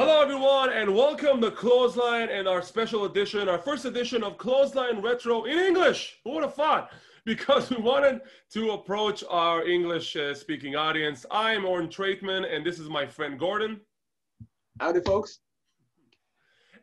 Hello, everyone, and welcome to Clothesline and our special edition, our first edition of Clothesline Retro in English. Who would have thought? Because we wanted to approach our English uh, speaking audience. I'm Oren Traitman, and this is my friend Gordon. Howdy, folks.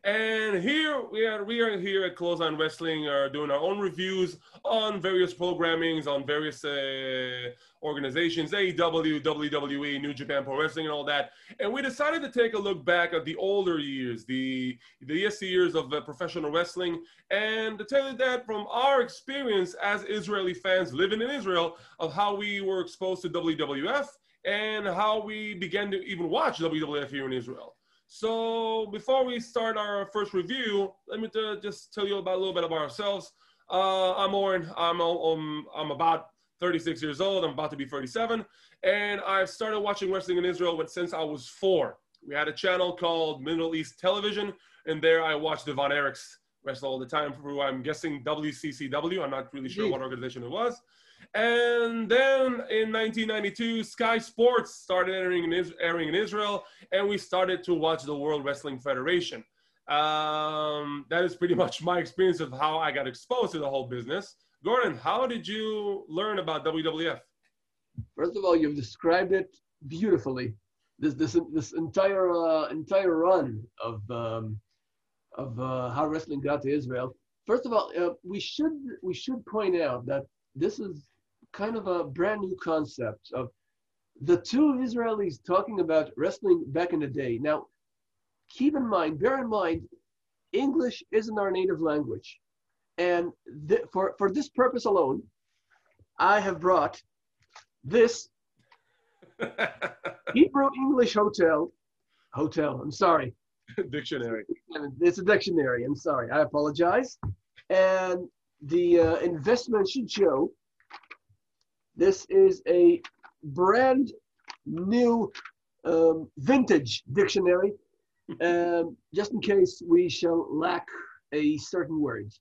And here we are, we are here at Clothesline Wrestling, are doing our own reviews on various programmings, on various uh, organizations, AEW, WWE, New Japan Pro Wrestling, and all that. And we decided to take a look back at the older years, the the yes years of uh, professional wrestling, and to tell you that from our experience as Israeli fans living in Israel, of how we were exposed to WWF and how we began to even watch WWF here in Israel. So before we start our first review, let me just tell you about a little bit about ourselves. Uh, I'm Oren. I'm, um, I'm about 36 years old. I'm about to be 37. And I've started watching wrestling in Israel since I was four. We had a channel called Middle East Television, and there I watched the Von Erichs wrestle all the time through, I'm guessing, WCCW. I'm not really sure what organization it was. And then in 1992, Sky Sports started airing in, airing in Israel, and we started to watch the World Wrestling Federation. Um, that is pretty much my experience of how I got exposed to the whole business. Gordon, how did you learn about WWF? First of all, you've described it beautifully. This this this entire uh, entire run of um, of uh, how wrestling got to Israel. First of all, uh, we should we should point out that this is kind of a brand new concept of the two Israelis talking about wrestling back in the day. Now, keep in mind, bear in mind, English isn't our native language. And th- for, for this purpose alone, I have brought this Hebrew English Hotel, hotel, I'm sorry. Dictionary. It's a dictionary, I'm sorry, I apologize. And the uh, investment show this is a brand new um, vintage dictionary, um, just in case we shall lack a certain word.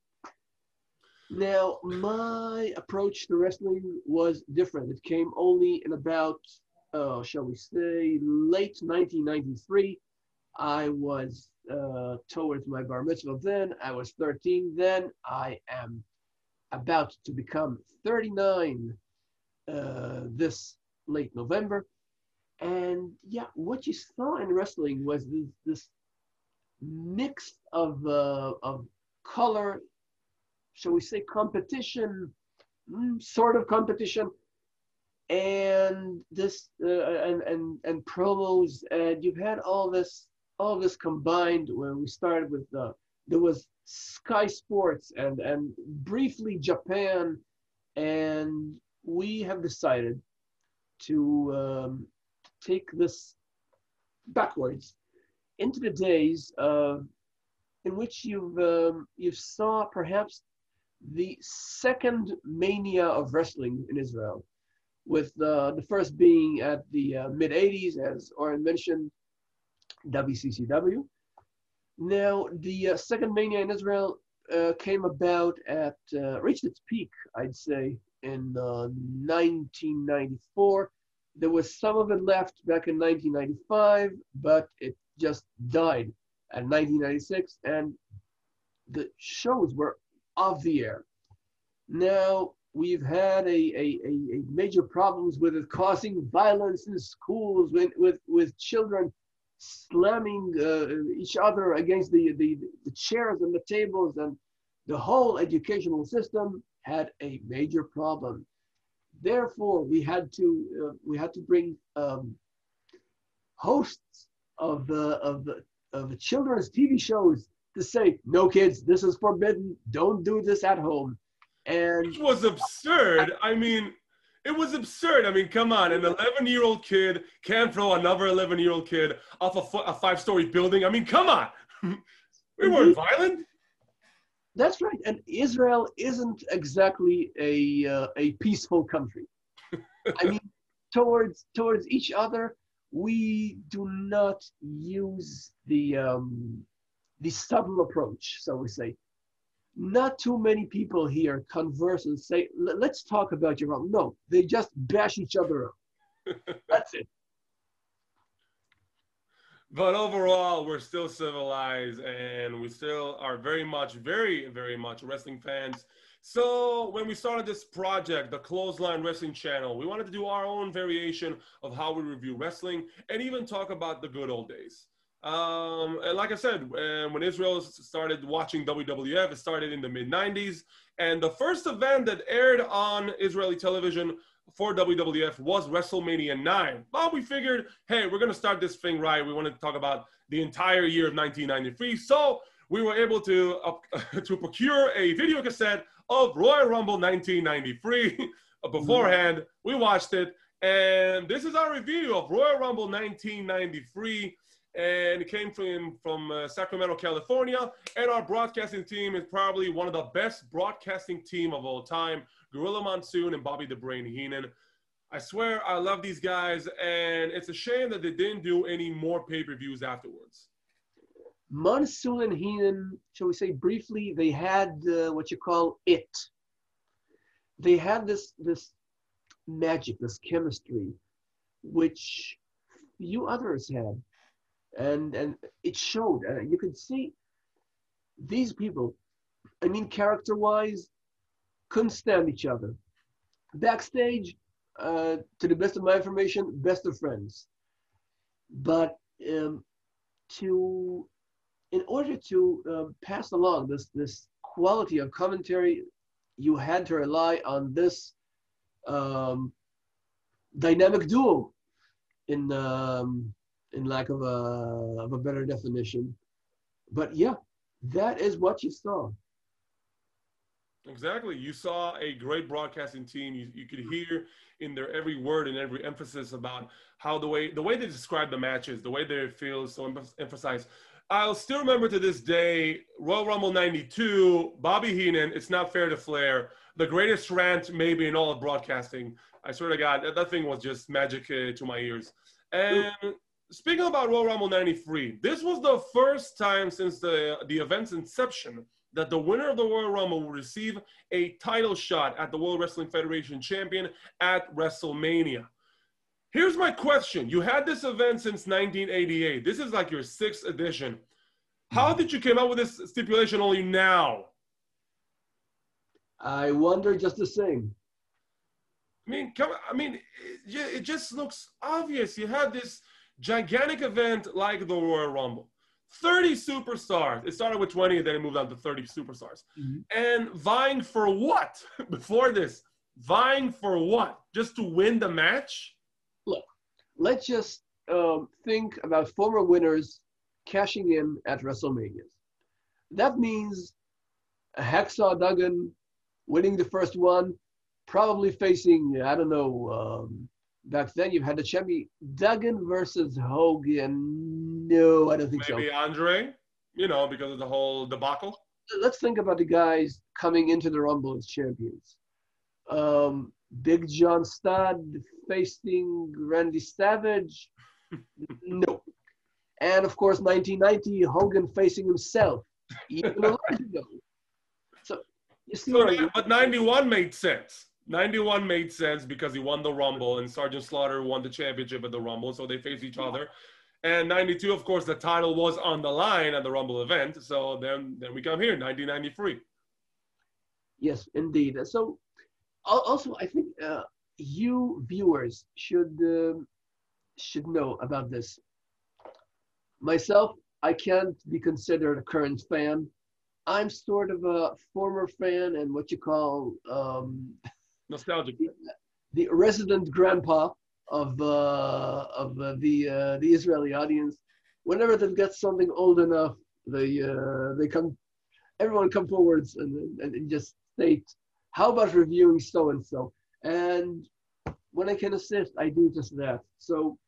Now, my approach to wrestling was different. It came only in about, uh, shall we say, late 1993. I was uh, towards my bar mitzvah then. I was 13 then. I am about to become 39 uh, this late November. And yeah, what you saw in wrestling was this, this mix of, uh, of color, shall we say, competition, mm, sort of competition, and this uh, and and and promos, and you've had all this all this combined. When we started with the there was Sky Sports and and briefly Japan, and we have decided to um, take this backwards into the days uh, in which you've um, you saw perhaps the second mania of wrestling in Israel, with uh, the first being at the uh, mid 80s, as Oren mentioned, WCCW. Now, the uh, second mania in Israel uh, came about at, uh, reached its peak, I'd say, in 1994. Uh, there was some of it left back in 1995, but it just died at 1996, and the shows were off the air. Now we've had a, a, a, a major problems with it causing violence in schools with, with, with children slamming uh, each other against the, the, the chairs and the tables and the whole educational system had a major problem. Therefore, we had to uh, we had to bring um, hosts of the of of children's TV shows to say, "No, kids, this is forbidden. Don't do this at home." And it was absurd. I mean, it was absurd. I mean, come on, an 11 year old kid can't throw another 11 year old kid off a, a five story building. I mean, come on. we weren't violent. That's right. And Israel isn't exactly a, uh, a peaceful country. I mean, towards, towards each other, we do not use the, um, the subtle approach, so we say. Not too many people here converse and say, let's talk about your own. No, they just bash each other up. That's it. but overall, we're still civilized and we still are very much, very, very much wrestling fans. So when we started this project, the Clothesline Wrestling Channel, we wanted to do our own variation of how we review wrestling and even talk about the good old days. Um, and like I said, when Israel started watching WWF, it started in the mid 90s. And the first event that aired on Israeli television for WWF was WrestleMania 9. But we figured, hey, we're going to start this thing right. We wanted to talk about the entire year of 1993. So we were able to, uh, to procure a video cassette of Royal Rumble 1993. Beforehand, we watched it. And this is our review of Royal Rumble 1993 and it came from from uh, Sacramento, California. And our broadcasting team is probably one of the best broadcasting team of all time: Gorilla Monsoon and Bobby the Brain Heenan. I swear, I love these guys, and it's a shame that they didn't do any more pay-per-views afterwards. Monsoon and Heenan, shall we say briefly, they had uh, what you call it. They had this this magic, this chemistry, which few others had and and it showed. Uh, you could see these people. I mean, character-wise, couldn't stand each other. Backstage, uh, to the best of my information, best of friends. But um, to, in order to uh, pass along this this quality of commentary, you had to rely on this um, dynamic duo in um, in lack of a, of a better definition. But yeah, that is what you saw. Exactly. You saw a great broadcasting team. You, you could hear in their every word and every emphasis about how the way the way they describe the matches, the way they feel so emphasized. I'll still remember to this day Royal Rumble 92, Bobby Heenan, It's Not Fair to Flair, the greatest rant maybe in all of broadcasting. I swear to God, that, that thing was just magic uh, to my ears. And speaking about Royal Rumble 93, this was the first time since the, the event's inception that the winner of the Royal Rumble will receive a title shot at the World Wrestling Federation champion at WrestleMania. Here's my question. You had this event since 1988. This is like your sixth edition. How did you come up with this stipulation only now? I wonder just the same. I mean, come, I mean, it, it just looks obvious. You had this gigantic event like the Royal Rumble. 30 superstars. It started with 20 and then it moved on to 30 superstars. Mm-hmm. And vying for what before this? Vying for what? Just to win the match? Look, let's just um, think about former winners cashing in at WrestleMania. That means a Hacksaw Duggan winning the first one, probably facing, I don't know, um, back then you had the champion Duggan versus Hogan. No, I don't think Maybe so. Maybe Andre, you know, because of the whole debacle. Let's think about the guys coming into the Rumble as champions. Um, Big John Studd facing Randy Savage. no. And of course, 1990, Hogan facing himself, even a ago. So, you see so, but 91 made sense. 91 made sense because he won the Rumble and Sergeant Slaughter won the championship at the Rumble, so they faced each other. And 92, of course, the title was on the line at the Rumble event. So then, then we come here, 1993. Yes, indeed. So also, I think uh, you viewers should uh, should know about this. Myself, I can't be considered a current fan. I'm sort of a former fan and what you call um, Nostalgic. The, resident grandpa of uh, of uh, the uh, the Israeli audience. Whenever they get something old enough, they uh, they come, everyone come forwards and, and, and just state, how about reviewing so and so? And when I can assist, I do just that. So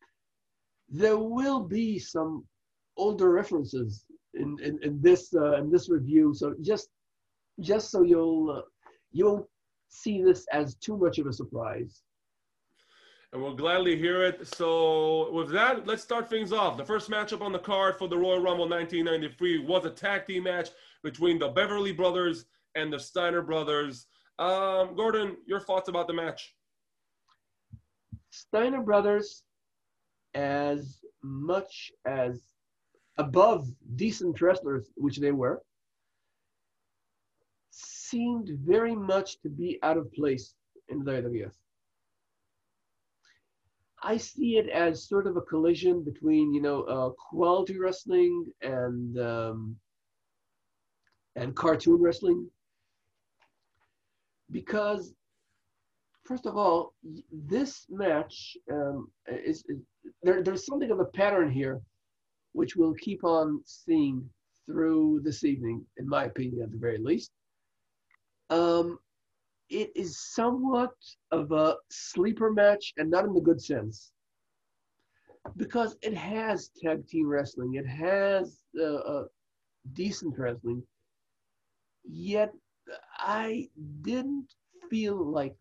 there will be some older references in, in, in this uh, in this review. So just just so you'll uh, you'll see this as too much of a surprise. And we'll gladly hear it. So, with that, let's start things off. The first matchup on the card for the Royal Rumble 1993 was a tag team match between the Beverly Brothers and the Steiner Brothers. Um, Gordon, your thoughts about the match? Steiner Brothers, as much as above decent wrestlers, which they were, seemed very much to be out of place in the WWF. I see it as sort of a collision between, you know, uh, quality wrestling and um, and cartoon wrestling, because first of all, this match um, is, is there, there's something of a pattern here, which we'll keep on seeing through this evening, in my opinion, at the very least. Um, it is somewhat of a sleeper match, and not in the good sense, because it has tag team wrestling, it has uh, uh, decent wrestling. Yet, I didn't feel like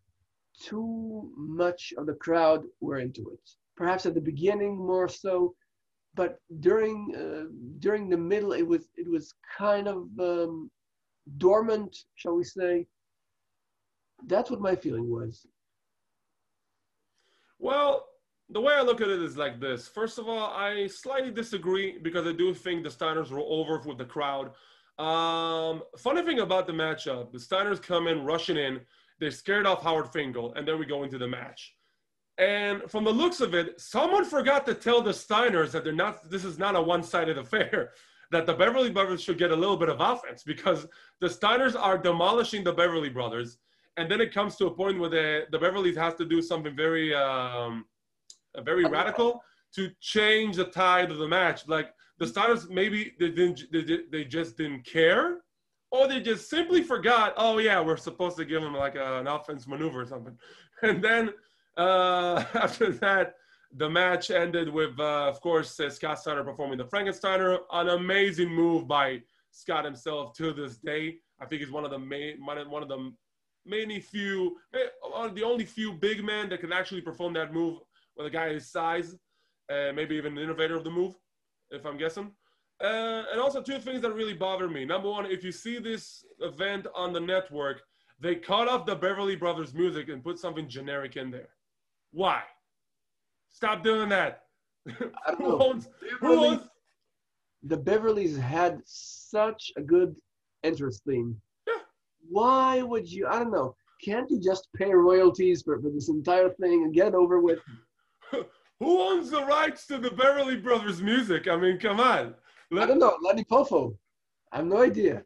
too much of the crowd were into it. Perhaps at the beginning more so, but during uh, during the middle, it was it was kind of um, dormant, shall we say? That's what my feeling was. Well, the way I look at it is like this. First of all, I slightly disagree because I do think the Steiners were over with the crowd. Um, funny thing about the matchup, the Steiners come in rushing in. They're scared off Howard Finkel, and then we go into the match. And from the looks of it, someone forgot to tell the Steiners that they're not. This is not a one-sided affair. That the Beverly Brothers should get a little bit of offense because the Steiners are demolishing the Beverly Brothers and then it comes to a point where the, the Beverly's has to do something very um, very radical to change the tide of the match. Like the Steiners, maybe they didn't they, they just didn't care, or they just simply forgot. Oh yeah, we're supposed to give them like a, an offense maneuver or something. And then uh, after that, the match ended with, uh, of course, uh, Scott Steiner performing the Frankensteiner, an amazing move by Scott himself to this day. I think he's one of the main one of the many few, eh, the only few big men that can actually perform that move with a guy his size, uh, maybe even an innovator of the move, if I'm guessing. Uh, and also two things that really bother me. Number one, if you see this event on the network, they cut off the Beverly Brothers music and put something generic in there. Why? Stop doing that. I don't know. owns, Beverly, owns? The Beverlys had such a good entrance theme why would you? I don't know. Can't you just pay royalties for, for this entire thing and get over with? Who owns the rights to the Beverly Brothers music? I mean, come on. Let- I don't know. Lanny Poffo. I have no idea.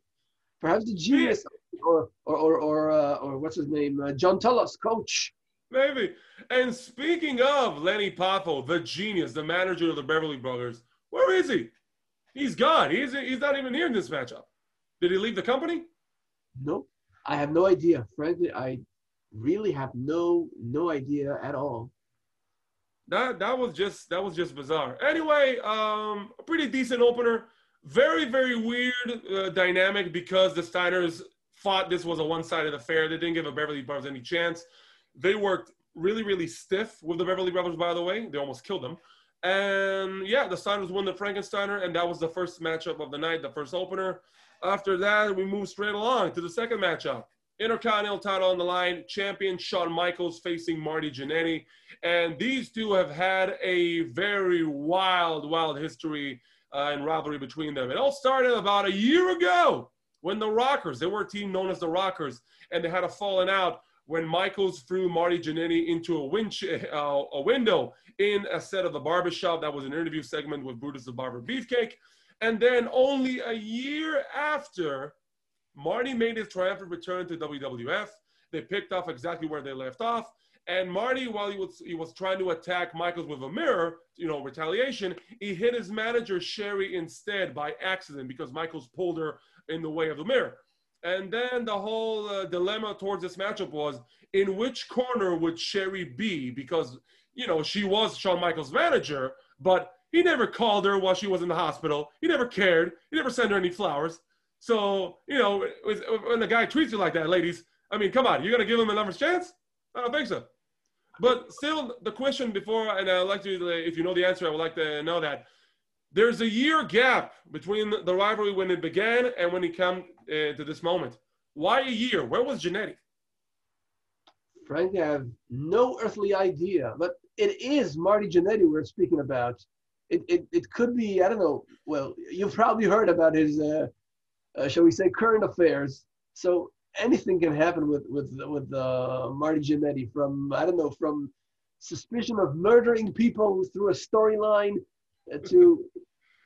Perhaps the genius yeah. or or or or, uh, or what's his name? Uh, John Tullos, coach. Maybe. And speaking of Lanny Poffo, the genius, the manager of the Beverly Brothers, where is he? He's gone. He's he's not even here in this matchup. Did he leave the company? Nope. I have no idea. Frankly, I really have no no idea at all. That that was just that was just bizarre. Anyway, um, a pretty decent opener. Very very weird uh, dynamic because the Steiners thought this was a one-sided affair. They didn't give the Beverly Brothers any chance. They worked really really stiff with the Beverly Brothers. By the way, they almost killed them. And yeah, the Steiners won the Frankensteiner, and that was the first matchup of the night, the first opener. After that, we move straight along to the second matchup. Intercontinental title on the line, champion Shawn Michaels facing Marty Jannetty. And these two have had a very wild, wild history uh, and rivalry between them. It all started about a year ago when the Rockers, they were a team known as the Rockers, and they had a falling out when Michaels threw Marty Jannetty into a, winch, uh, a window in a set of the barbershop. That was an interview segment with Brutus the Barber Beefcake. And then only a year after Marty made his triumphant return to WWF, they picked off exactly where they left off. And Marty, while he was he was trying to attack Michaels with a mirror, you know, retaliation, he hit his manager Sherri, instead by accident because Michaels pulled her in the way of the mirror. And then the whole uh, dilemma towards this matchup was in which corner would Sherri be? Because you know she was Shawn Michaels' manager, but he never called her while she was in the hospital. He never cared. He never sent her any flowers. So, you know, when the guy treats you like that, ladies, I mean, come on, you're going to give him another chance? I don't think so. But still, the question before, and I'd like to, if you know the answer, I would like to know that. There's a year gap between the rivalry when it began and when it came uh, to this moment. Why a year? Where was Jannetty? Frankly, I have no earthly idea. But it is Marty Jannetty we're speaking about it, it, it could be I don't know. Well, you've probably heard about his, uh, uh, shall we say, current affairs. So anything can happen with with with uh, Marty Jannetty from I don't know from suspicion of murdering people through a storyline to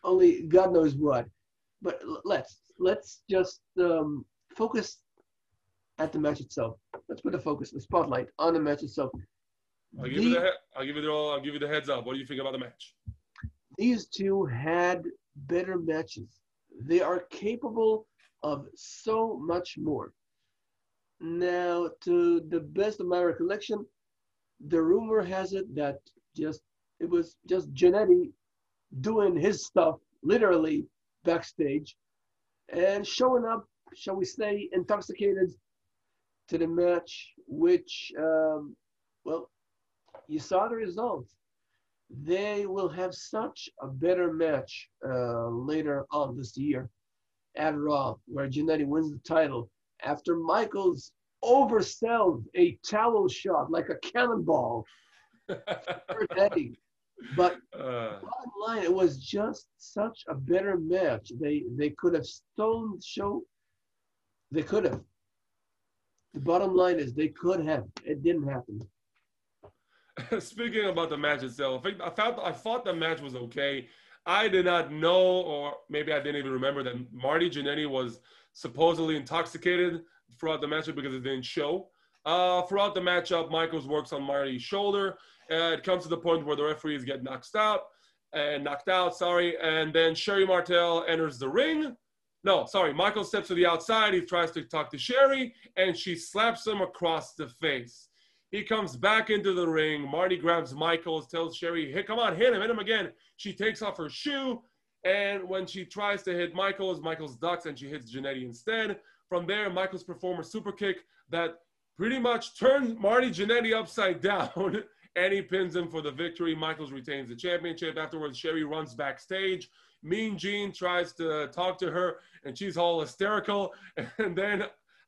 only God knows what. But let's let's just um, focus at the match itself. Let's put the focus, the spotlight on the match itself. I'll give, the, you the, I'll give you the I'll give you the heads up. What do you think about the match? These two had better matches. They are capable of so much more. Now, to the best of my recollection, the rumor has it that just it was just Jannetty doing his stuff literally backstage and showing up, shall we say, intoxicated to the match, which, um, well, you saw the result. They will have such a better match uh, later on this year at Raw, where Jannetty wins the title after Michaels oversells a towel shot like a cannonball. But uh, bottom line, it was just such a better match. They they could have stolen the show. They could have. The bottom line is they could have. It didn't happen. Speaking about the match itself, I thought I thought the match was okay. I did not know, or maybe I didn't even remember that Marty Jannetty was supposedly intoxicated throughout the matchup because it didn't show. Uh, throughout the matchup, Michaels works on Marty's shoulder. Uh, it comes to the point where the referees get knocked out and knocked out, sorry. And then Sherri Martel enters the ring. No, sorry, Michael steps to the outside. He tries to talk to Sherri, and she slaps him across the face. He comes back into the ring. Marty grabs Michaels, tells Sherri, hey, come on, hit him, hit him again. She takes off her shoe, and when she tries to hit Michaels, Michaels ducks and she hits Jannetty instead. From there, Michaels performs a super kick that pretty much turns Marty Jannetty upside down and he pins him for the victory. Michaels retains the championship. Afterwards, Sherri runs backstage. Mean Gene tries to talk to her, and she's all hysterical. And then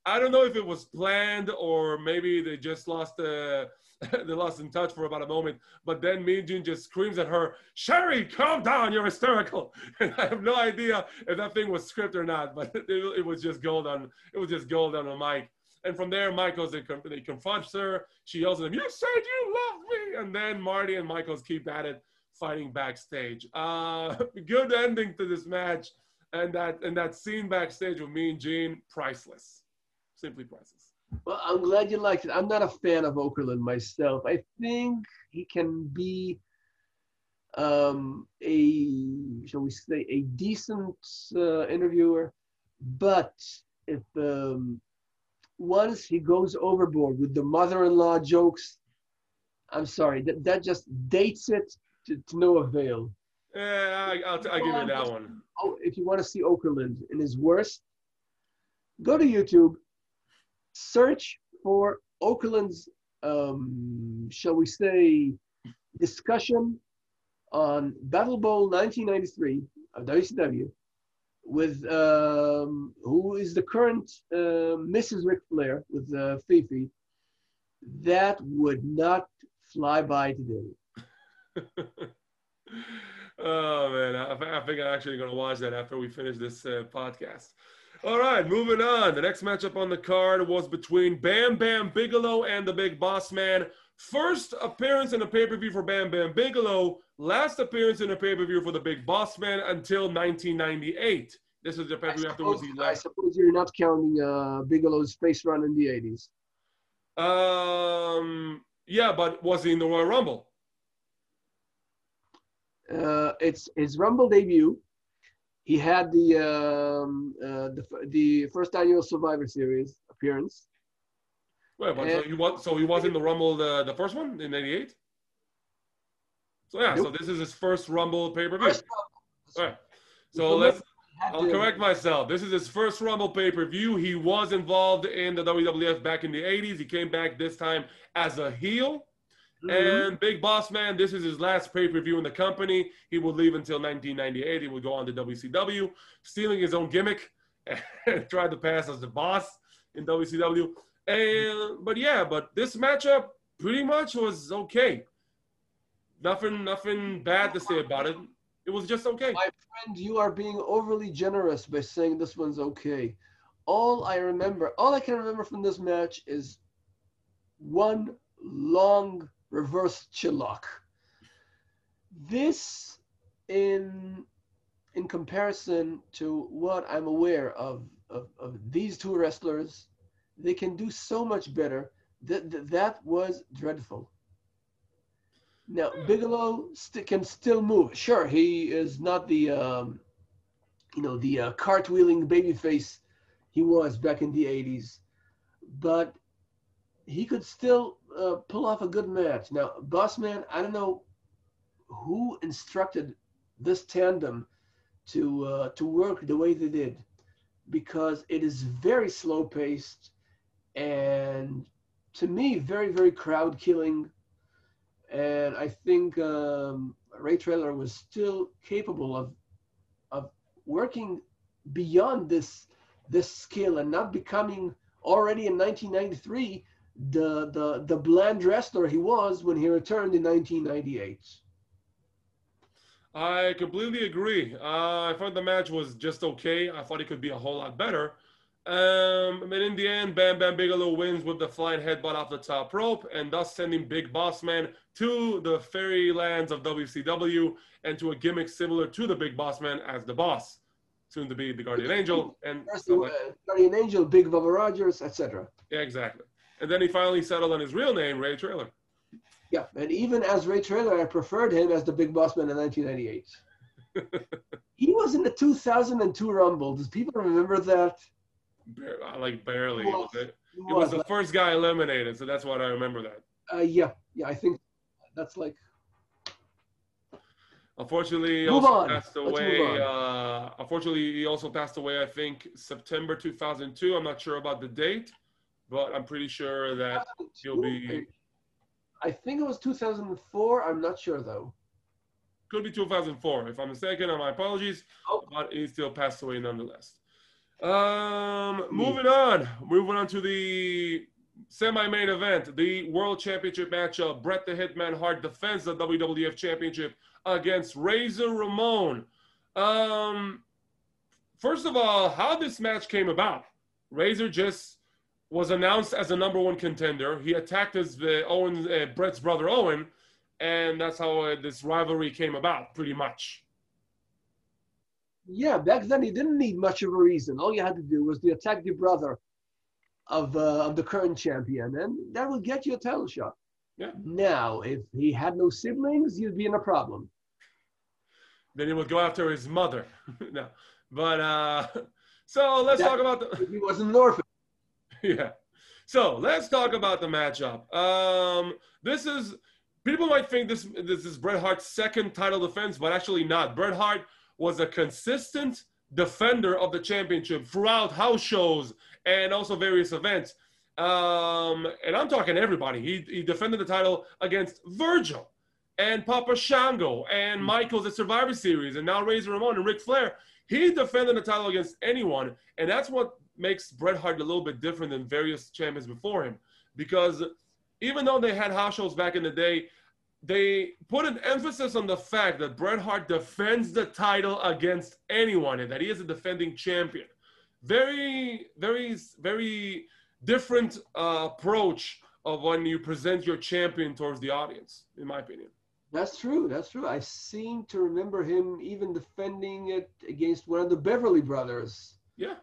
I don't know if it was planned or maybe they just lost the uh, they lost in touch for about a moment. But then Mean Gene just screams at her, "Sherri, calm down! You're hysterical." And I have no idea if that thing was script or not, but it, it was just gold on it was just gold on the mic. And from there, Michaels, they, they confront her. She yells at him, You said you love me. And then Marty and Michaels keep at it, fighting backstage. Uh, good ending to this match. And that, and that scene backstage with Mean Gene, priceless. Simply priceless. Well, I'm glad you liked it. I'm not a fan of Okerlund myself. I think he can be um, a, shall we say, a decent uh, interviewer. But if um, once he goes overboard with the mother-in-law jokes, I'm sorry, that, that just dates it to, to no avail. Yeah, I, will I'll give you that one. Oh, if you want to see Okerlund in his worst, go to YouTube, search for Okerlund's, um, shall we say, discussion on Battle Bowl 1993 of WCW with um, who is the current uh, Mrs. Ric Flair with uh, Fifi, that would not fly by today. oh man, I, I, think I'm actually going to watch that after we finish this uh, podcast. All right, moving on. The next matchup on the card was between Bam Bam Bigelow and the Big Boss Man. First appearance in a pay per view for Bam Bam Bigelow, last appearance in a pay per view for the Big Boss Man until 1998. This is the pay per view afterwards he left. I suppose you're not counting uh, Bigelow's face run in the 80s. Um, yeah, but was he in the Royal Rumble? Uh, it's his Rumble debut. He had the um, uh, the the first annual Survivor Series appearance. Wait, but so he was so he was in the Rumble the, the first one in '98. So yeah, nope. so this is his first Rumble pay per view. Right. So let's. I'll correct myself. This is his first Rumble pay per view. He was involved in the WWF back in the 80s. He came back this time as a heel. Mm-hmm. And Big Boss Man, this is his last pay per view in the company. He will leave until 1998. He will go on to WCW, stealing his own gimmick and tried to pass as the boss in WCW. And but yeah, but this matchup pretty much was okay. Nothing, nothing bad to say about it. It was just okay. My friend, you are being overly generous by saying this one's okay. All I remember, all I can remember from this match is one long reverse chinlock. This, in in comparison to what I'm aware of, of, of these two wrestlers, they can do so much better. That that, that was dreadful. Now Bigelow st- can still move. Sure, he is not the um, you know the uh, cartwheeling babyface he was back in the '80s, but he could still uh, pull off a good match. Now, Bossman, I don't know who instructed this tandem to uh, to work the way they did, because it is very slow paced, and to me, very very crowd killing. And I think um, Ray Traylor was still capable of of working beyond this this skill and not becoming already in 1993 the the the bland wrestler he was when he returned in 1998. I completely agree. Uh, I thought the match was just okay. I thought it could be a whole lot better. Um, but in the end, Bam Bam Bigelow wins with the flying headbutt off the top rope, and thus sending Big Boss Man to the fairy lands of WCW and to a gimmick similar to the Big Boss Man as the boss, soon to be the Guardian Angel and uh, Guardian Angel, Big Bubba Rogers, etc. Yeah, exactly. And then he finally settled on his real name, Ray Traylor. Yeah, and even as Ray Traylor, I preferred him as the Big Boss Man in 1998. he was in the 2002 Rumble. Does people remember that? Like barely. He was, it was, was the like, first guy eliminated, so that's why I remember that. Uh, yeah, yeah, I think that's like. Unfortunately, he also on. passed away. Uh, unfortunately, he also passed away. I think September 2002. I'm not sure about the date, but I'm pretty sure that he'll be I think it was 2004. I'm not sure though. Could be 2004. If I'm mistaken, my apologies. Oh. But he still passed away nonetheless. Um, moving on. Moving on to the semi-main event, the World Championship matchup. Bret the Hitman Hart defends the WWF Championship against Razor Ramon. Um, first of all, how this match came about. Razor just was announced as a number one contender. He attacked his uh, Owen, uh, Bret's brother Owen, and that's how uh, this rivalry came about, pretty much. Yeah, back then he didn't need much of a reason. All you had to do was to attack the brother of uh, of the current champion, and that would get you a title shot. Yeah. Now, if he had no siblings, you'd be in a problem. Then he would go after his mother. no, but uh, so let's that, talk about the. He wasn't an orphan. yeah. So let's talk about the matchup. Um, this is people might think this this is Bret Hart's second title defense, but actually not. Bret Hart was a consistent defender of the championship throughout house shows and also various events. Um, and I'm talking everybody. He, he defended the title against Virgil and Papa Shango and Michaels at Survivor Series and now Razor Ramon and Ric Flair. He defended the title against anyone, and that's what makes Bret Hart a little bit different than various champions before him because even though they had house shows back in the day, they put an emphasis on the fact that Bret Hart defends the title against anyone and that he is a defending champion. Very, very, very different uh, approach of when you present your champion towards the audience, in my opinion. That's true. That's true. I seem to remember him even defending it against one of the Beverly brothers. Yeah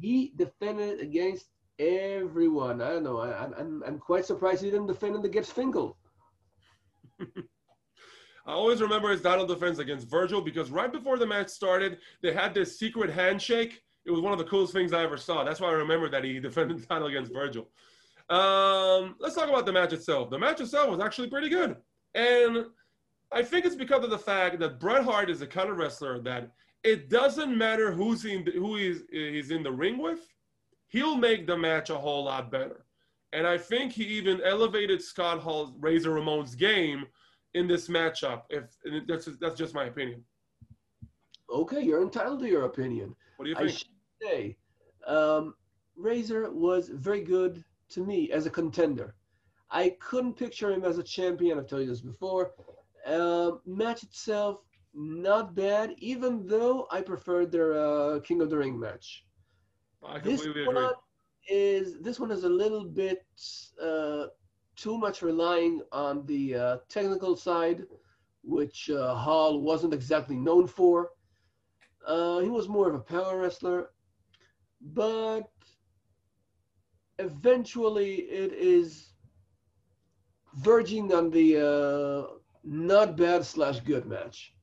he defended against everyone. I don't know. I, am I'm, I'm quite surprised he didn't defend it against Finkel. I always remember his title defense against Virgil because right before the match started, they had this secret handshake. It was one of the coolest things I ever saw. That's why I remember that he defended the title against Virgil. Um, let's talk about the match itself. The match itself was actually pretty good. And I think it's because of the fact that Bret Hart is the kind of wrestler that it doesn't matter who's in the, who is he's in the ring with. He'll make the match a whole lot better. And I think he even elevated Scott Hall's Razor Ramon's game in this matchup. If that's just, that's just my opinion. Okay, you're entitled to your opinion. What do you think? I should say, um, Razor was very good to me as a contender. I couldn't picture him as a champion. I've told you this before. Uh, match itself, not bad, even though I preferred their uh, King of the Ring match. I This completely one agree. Is this one is a little bit uh, too much relying on the uh, technical side, which uh, Hall wasn't exactly known for. Uh, he was more of a power wrestler, but eventually it is verging on the uh, not bad slash good match.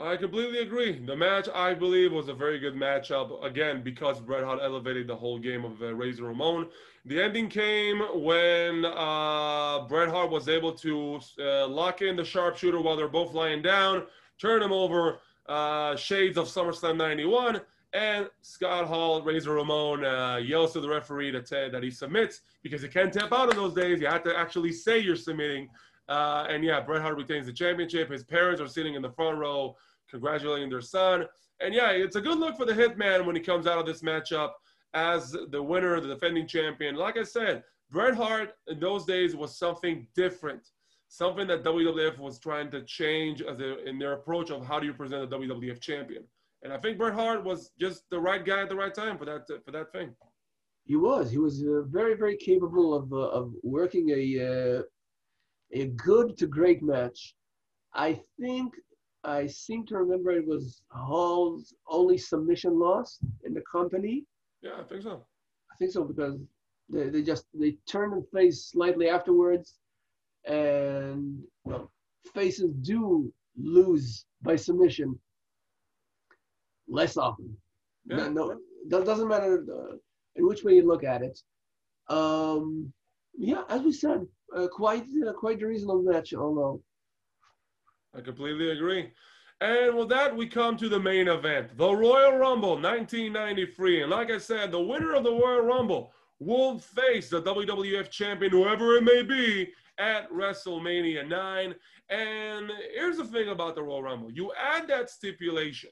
I completely agree. The match, I believe, was a very good matchup. Again, because Bret Hart elevated the whole game of uh, Razor Ramon. The ending came when uh, Bret Hart was able to uh, lock in the sharpshooter while they're both lying down, turn him over, uh, shades of SummerSlam 91, and Scott Hall, Razor Ramon, uh, yells to the referee that, uh, that he submits because you can't tap out in those days. You have to actually say you're submitting. Uh, and yeah, Bret Hart retains the championship. His parents are sitting in the front row congratulating their son. And yeah, it's a good look for the Hitman when he comes out of this matchup as the winner, the defending champion. Like I said, Bret Hart in those days was something different, something that WWF was trying to change as a, in their approach of how do you present a WWF champion. And I think Bret Hart was just the right guy at the right time for that for that thing. He was. He was uh, very, very capable of uh, of working a uh, a good to great match. I think I seem to remember it was Hall's only submission loss in the company. Yeah, I think so. I think so because they, they just they turned and face slightly afterwards, and well, faces do lose by submission less often. Yeah. No, no, that doesn't matter uh, in which way you look at it. Um, yeah, as we said, uh, quite uh, quite a reasonable match, although I completely agree. And with that, we come to the main event, the Royal Rumble 1993. And like I said, the winner of the Royal Rumble will face the WWF champion, whoever it may be, at WrestleMania 9. And here's the thing about the Royal Rumble you add that stipulation,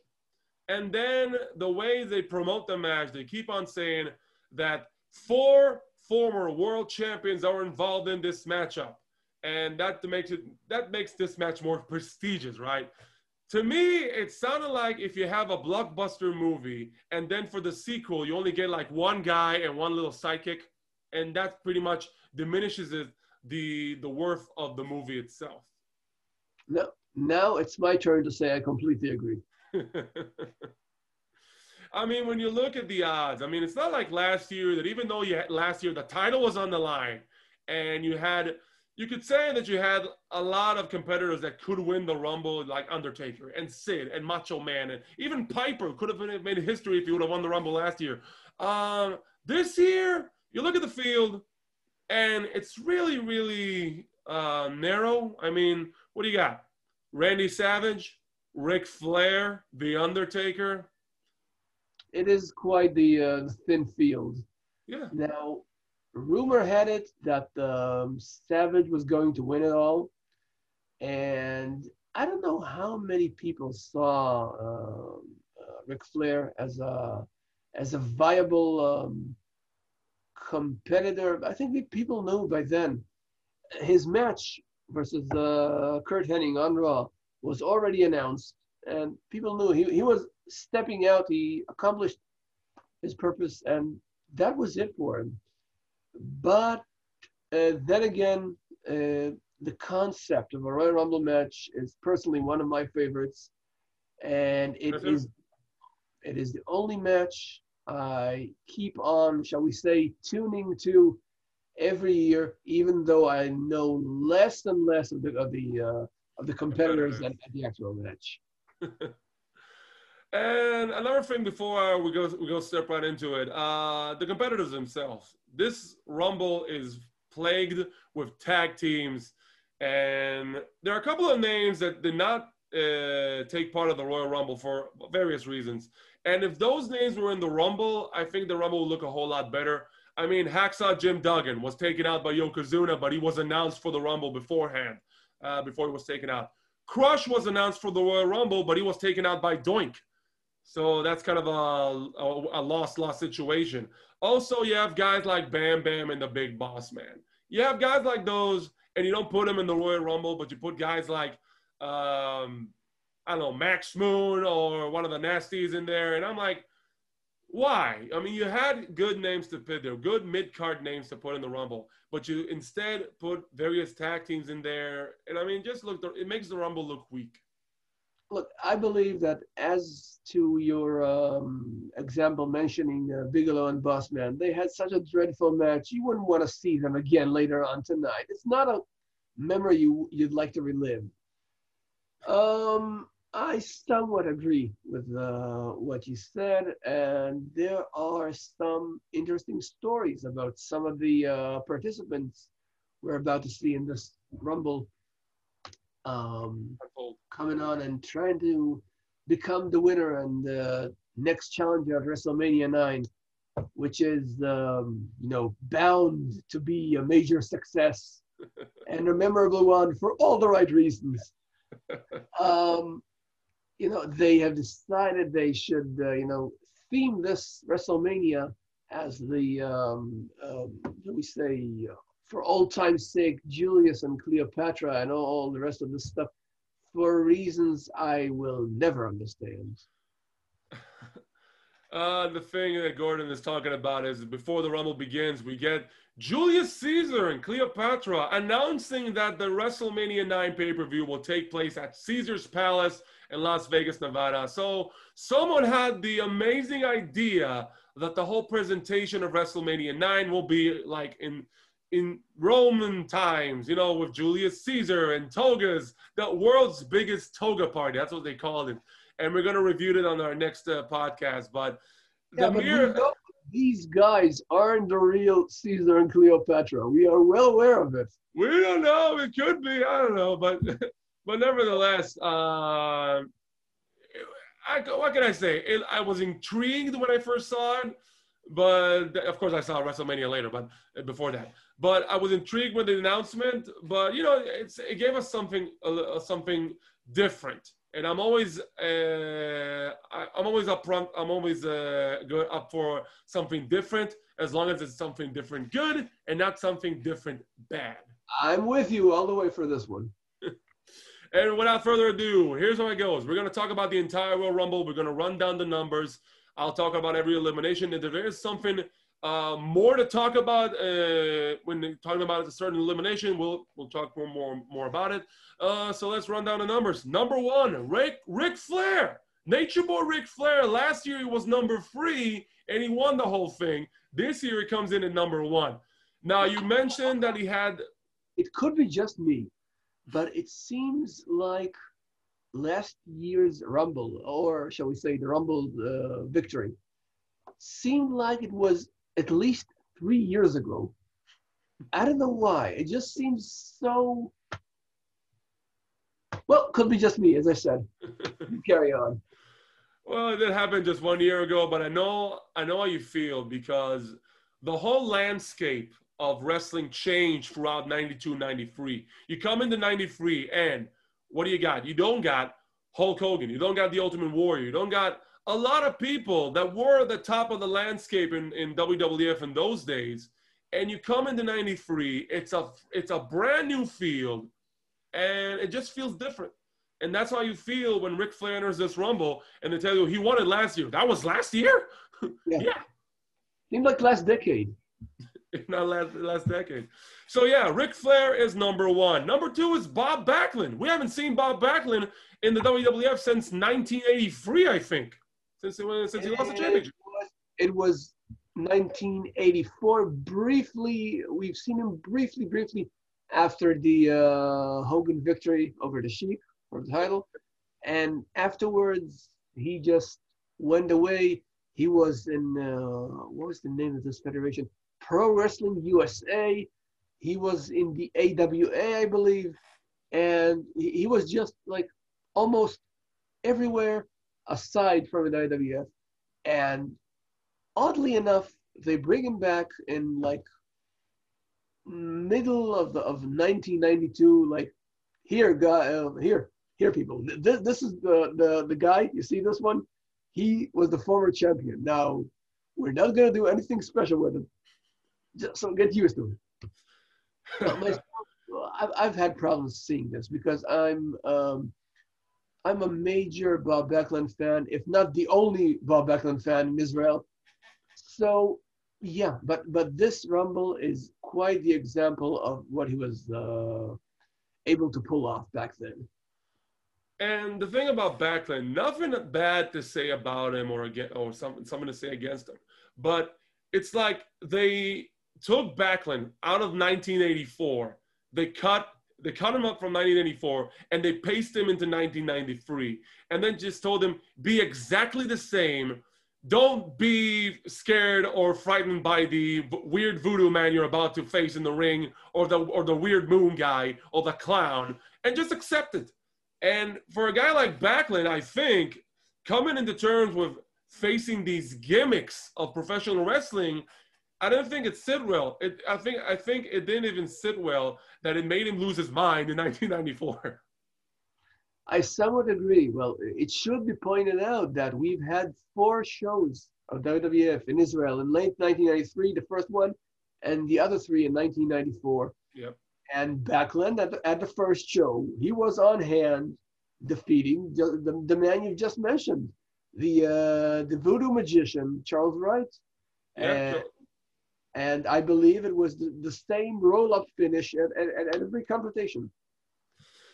and then the way they promote the match, they keep on saying that four former world champions are involved in this matchup and that makes it that makes this match more prestigious, right? To me, it sounded like if you have a blockbuster movie and then for the sequel you only get like one guy and one little sidekick, and that pretty much diminishes it, the the worth of the movie itself. no, now it's my turn to say I completely agree. I mean, when you look at the odds, I mean, it's not like last year that even though you had, last year the title was on the line and you had you could say that you had a lot of competitors that could win the Rumble, like Undertaker and Sid and Macho Man, and even Piper could have made history if he would have won the Rumble last year. Um, this year, you look at the field, and it's really, really uh, narrow. I mean, what do you got? Randy Savage, Ric Flair, The Undertaker. It is quite the uh, thin field. Yeah. Now, rumor had it that um, Savage was going to win it all, and I don't know how many people saw um uh, Ric Flair as a as a viable um, competitor. I think people knew by then his match versus uh, Curt Hennig on Raw was already announced, and people knew he, he was stepping out. He accomplished his purpose, and that was it for him. But uh, then again, uh, the concept of a Royal Rumble match is personally one of my favorites, and it Mhm. is it is the only match I keep on, shall we say, tuning to every year, even though I know less and less of the of the uh, of the competitors at, at the actual match. And another thing before we go we go step right into it, uh, the competitors themselves. This Rumble is plagued with tag teams, and there are a couple of names that did not uh, take part of the Royal Rumble for various reasons. And if those names were in the Rumble, I think the Rumble would look a whole lot better. I mean, Hacksaw Jim Duggan was taken out by Yokozuna, but he was announced for the Rumble beforehand, uh, before he was taken out. Crush was announced for the Royal Rumble, but he was taken out by Doink. So that's kind of a, a, a lost lost situation. Also, you have guys like Bam Bam and the Big Boss Man. You have guys like those, and you don't put them in the Royal Rumble, but you put guys like um, I don't know, Max Moon or one of the nasties in there. And I'm like, why? I mean, you had good names to put there, good mid card names to put in the Rumble, but you instead put various tag teams in there. And I mean, just look, it makes the Rumble look weak. Look, I believe that as to your um, example mentioning uh, Bigelow and Bossman, they had such a dreadful match. You wouldn't want to see them again later on tonight. It's not a memory you, you'd like to relive. Um, I somewhat agree with uh, what you said, and there are some interesting stories about some of the uh, participants we're about to see in this Rumble um, coming on and trying to become the winner and the next challenger at WrestleMania 9, which is, um, you know, bound to be a major success and a memorable one for all the right reasons. Um, you know, they have decided they should, uh, you know, theme this WrestleMania as the, um, um, let me say, uh, for old time's sake, Julius and Cleopatra and all the rest of this stuff for reasons I will never understand. Uh, the thing that Gordon is talking about is before the Rumble begins, we get Julius Caesar and Cleopatra announcing that the WrestleMania 9 pay per view will take place at Caesar's Palace in Las Vegas, Nevada. So someone had the amazing idea that the whole presentation of WrestleMania 9 will be like in in Roman times, you know, with Julius Caesar and togas, the world's biggest toga party. That's what they called it. And we're going to review it on our next uh, podcast. But yeah, but mere... these guys aren't the real Caesar and Cleopatra. We are well aware of it. We don't know. It could be. I don't know. But but nevertheless, uh, I, what can I say? It, I was intrigued when I first saw it, but of course I saw WrestleMania later, but uh, before that. But I was intrigued with the announcement. But you know, it gave us something uh, something different, and I'm always uh, I, am always upfront. I'm always uh, good up for something different, as long as it's something different good and not something different bad. I'm with you all the way for this one. And without further ado, here's how it goes. We're going to talk about the entire Royal Rumble. We're going to run down the numbers. I'll talk about every elimination. If there is something uh, more to talk about uh, when talking about a certain elimination, we'll we'll talk more more, more about it. Uh, so let's run down the numbers. Number one, Rick Ric Flair, Nature Boy Ric Flair. Last year he was number three and he won the whole thing. This year he comes in at number one. Now you mentioned that he had. It could be just me, but it seems like last year's Rumble, or shall we say the Rumble uh, victory, seemed like it was at least three years ago. I don't know why. It just seems so. Well, could be just me, as I said. carry on. Well, it happened just one year ago, but I know I know how you feel because the whole landscape of wrestling changed throughout 92, 93. You come into 93 and what do you got? You don't got Hulk Hogan. You don't got the Ultimate Warrior. You don't got a lot of people that were at the top of the landscape in, in WWF in those days. And you come into 93, it's a, it's a brand new field and it just feels different. And that's how you feel when Ric Flair enters this Rumble and they tell you he won it last year. That was last year? Yeah. yeah. Seemed like last decade. not last last decade. So yeah, Ric Flair is number one. Number two is Bob Backlund. We haven't seen Bob Backlund in the WWF since 1983, I think, since he, since he lost the championship. It was 1984. Briefly, we've seen him briefly, briefly after the uh, Hogan victory over the Sheik for the title, and afterwards he just went away. He was in uh, what was the name of this federation? Pro Wrestling USA. He was in the AWA, I believe, and he, was just like almost everywhere aside from the WWF. And oddly enough, they bring him back in like middle of the of 1992. Like here, guy, uh, here, here, people. This this is the the the guy. You see this one? He was the former champion. Now we're not gonna do anything special with him. Just so get used to it. I've, I've had problems seeing this because I'm um, I'm a major Bob Backlund fan, if not the only Bob Backlund fan in Israel. So yeah, but but this Rumble is quite the example of what he was uh, able to pull off back then. And the thing about Backlund, nothing bad to say about him or again or something something to say against him, but it's like they took Backlund out of 1984. They cut they cut him up from 1984 and they pasted him into 1993 and then just told him be exactly the same don't be scared or frightened by the weird voodoo man you're about to face in the ring or the or the weird moon guy or the clown and just accept it and for a guy like Backlund I think coming into terms with facing these gimmicks of professional wrestling I don't think it sit well. It, I think I think it didn't even sit well that it made him lose his mind in 1994. I somewhat agree. Well, it should be pointed out that we've had four shows of WWF in Israel in late 1993, the first one, and the other three in 1994. Yep. And Backlund at the, at the first show, he was on hand defeating the, the, the man you've just mentioned, the uh, the voodoo magician Charles Wright. Yeah, and, so- and I believe it was the, the same roll-up finish at, at, at every confrontation.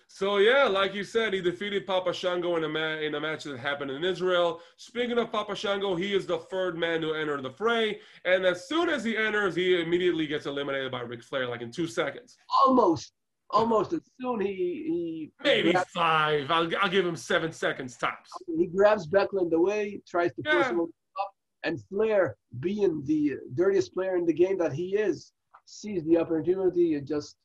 So yeah, like you said, he defeated Papa Shango in a ma- in a match that happened in Israel. Speaking of Papa Shango, he is the third man to enter the fray, and as soon as he enters, he immediately gets eliminated by Ric Flair, like in two seconds, Almost, almost as soon he he maybe grabs, five. I'll, I'll give him seven seconds tops. he grabs Backlund away, tries to push Yeah. him up, and Flair, being the dirtiest player in the game that he is, sees the opportunity and just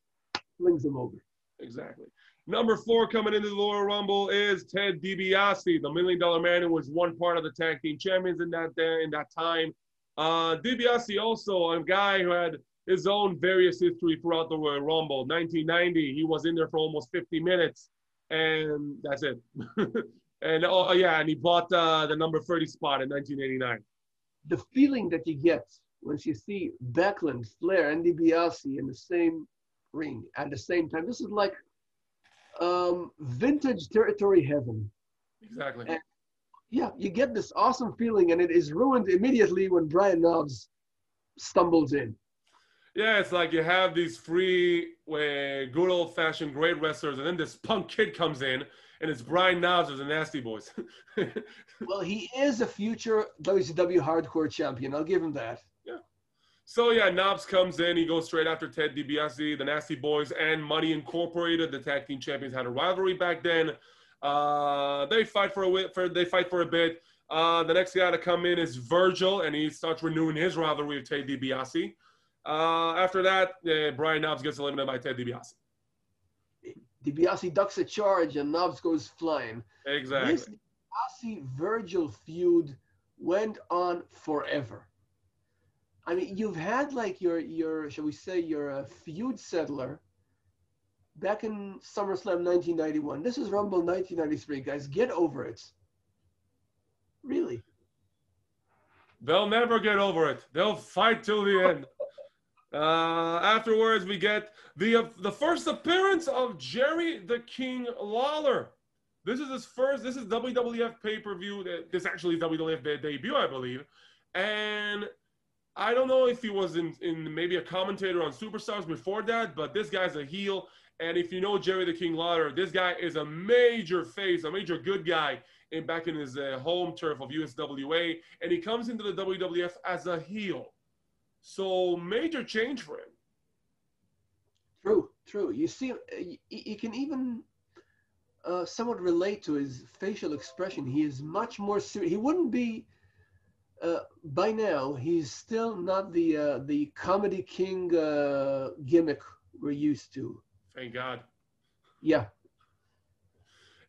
flings him over. Exactly. Number four coming into the Royal Rumble is Ted DiBiase, the Million Dollar Man, who was one part of the tag team champions in that in that time. Uh, DiBiase also a guy who had his own various history throughout the Royal Rumble. 1990, he was in there for almost 50 minutes, and that's it. and oh yeah, and he bought uh, the number 30 spot in 1989. The feeling that you get once you see Backlund, Flair, and DiBiase in the same ring at the same time, this is like um, vintage territory heaven. Exactly. And- Yeah, you get this awesome feeling, and it is ruined immediately when Brian Knobbs stumbles in. Yeah, it's like you have these uh, good old fashioned great wrestlers, and then this punk kid comes in, and it's Brian Knobbs of the Nasty Boys. Well, he is a future WCW hardcore champion. I'll give him that. Yeah. So yeah, Knobbs comes in. He goes straight after Ted DiBiase, the Nasty Boys, and Money Incorporated. The tag team champions had a rivalry back then. Uh, they fight for a wi- for they fight for a bit. Uh, the next guy to come in is Virgil, and he starts renewing his rivalry with Ted DiBiase. Uh, after that, Brian Knobbs gets eliminated by Ted DiBiase. DiBiase ducks a charge, and Knobbs goes flying. Exactly. This DiBiase Virgil feud went on forever. I mean, you've had like your your shall we say your uh, feud settler back in SummerSlam 1991. This is Rumble 1993, guys. Get over it. Really. They'll never get over it. They'll fight till the end. Uh, afterwards, we get the uh, the first appearance of Jerry the King Lawler. This is his first. This is WWF pay per view. This actually is WWF de- debut, I believe. And I don't know if he was in, in maybe a commentator on Superstars before that, but this guy's a heel. And if you know Jerry the King Lawler, this guy is a major face, a major good guy in back in his uh, home turf of USWA, and he comes into the WWF as a heel. So major change for him. True, true. You see, you, you can even uh, somewhat relate to his facial expression. He is much more serious. He wouldn't be uh, by now. He's still not the uh, the comedy king uh, gimmick we're used to. Thank God. Yeah,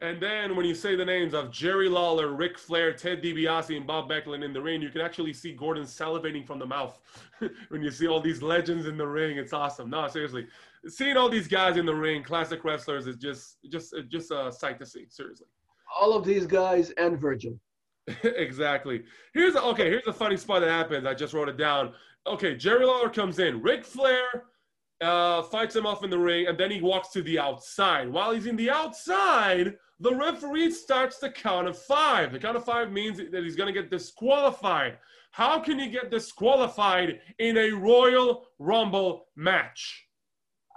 And then when you say the names of Jerry Lawler, Ric Flair, Ted DiBiase, and Bob Backlund in the ring, you can actually see Gordon salivating from the mouth when you see all these legends in the ring. It's awesome. No, seriously, seeing all these guys in the ring, classic wrestlers, is just just uh, just a sight to see. Seriously. all of these guys and Virgil. exactly. Here's a, okay. Here's a funny spot that happens. I just wrote it down. Okay, Jerry Lawler comes in. Ric Flair uh, fights him off in the ring, and then he walks to the outside. While he's in the outside, the referee starts the count of five. The count of five means that he's going to get disqualified. How can you get disqualified in a Royal Rumble match?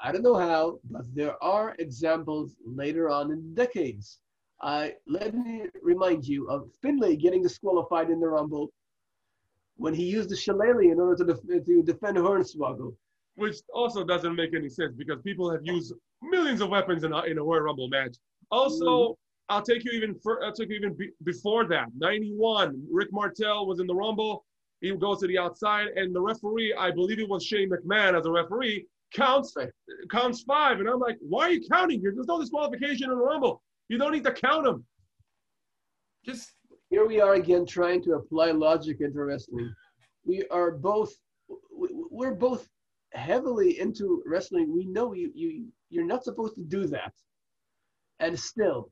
I don't know how, but there are examples later on in decades. Uh, let me remind you of Finlay getting disqualified in the Rumble when he used the shillelagh in order to, def- to defend Hornswoggle. Which also doesn't make any sense because people have used millions of weapons in a, in a Royal Rumble match. Also, mm-hmm. I'll take you even for, I'll take you even be, before that. 91, Rick Martel was in the Rumble. He goes to the outside, and the referee, I believe it was Shane McMahon as a referee, counts counts five. And I'm like, why are you counting here? There's no disqualification in the Rumble. You don't need to count them. Just here we are again trying to apply logic into wrestling. We are both we're both heavily into wrestling. We know you you you're not supposed to do that. And still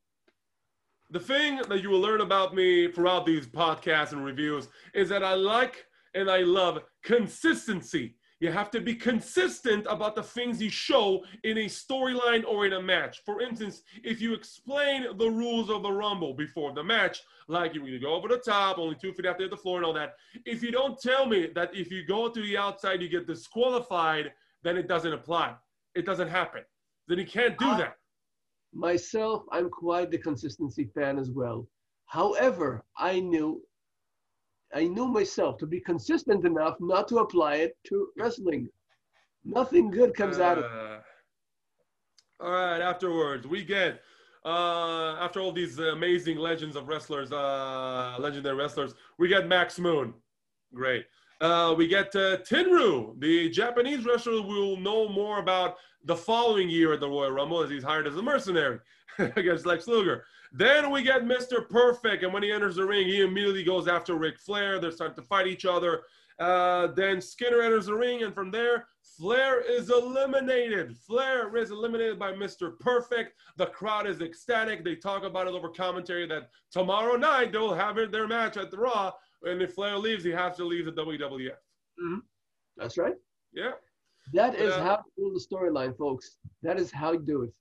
the thing that you will learn about me throughout these podcasts and reviews is that I like and I love consistency. You have to be consistent about the things you show in a storyline or in a match. For instance, if you explain the rules of the Rumble before the match, like you go over the top, only two feet after the floor and all that, if you don't tell me that if you go to the outside, you get disqualified, then it doesn't apply. It doesn't happen. Then you can't do that. Myself, I'm quite the consistency fan as well. However, I knew I knew myself to be consistent enough not to apply it to wrestling. Nothing good comes uh, out of it. Uh, all right, afterwards, we get, uh, after all these amazing legends of wrestlers, uh, legendary wrestlers, we get Max Moon. Great. Uh, we get uh, Tenryu, the Japanese wrestler we'll know more about the following year at the Royal Rumble as he's hired as a mercenary against Lex Luger. Then we get Mr. Perfect, and when he enters the ring, he immediately goes after Ric Flair. They're starting to fight each other. Uh, then Skinner enters the ring, and from there, Flair is eliminated. Flair is eliminated by Mr. Perfect. The crowd is ecstatic. They talk about it over commentary that tomorrow night they'll have their match at the Raw. And if Flair leaves, he has to leave the WWF. Mm-hmm. That's right. Yeah. That is uh, how you do the storyline, folks. That is how you do it.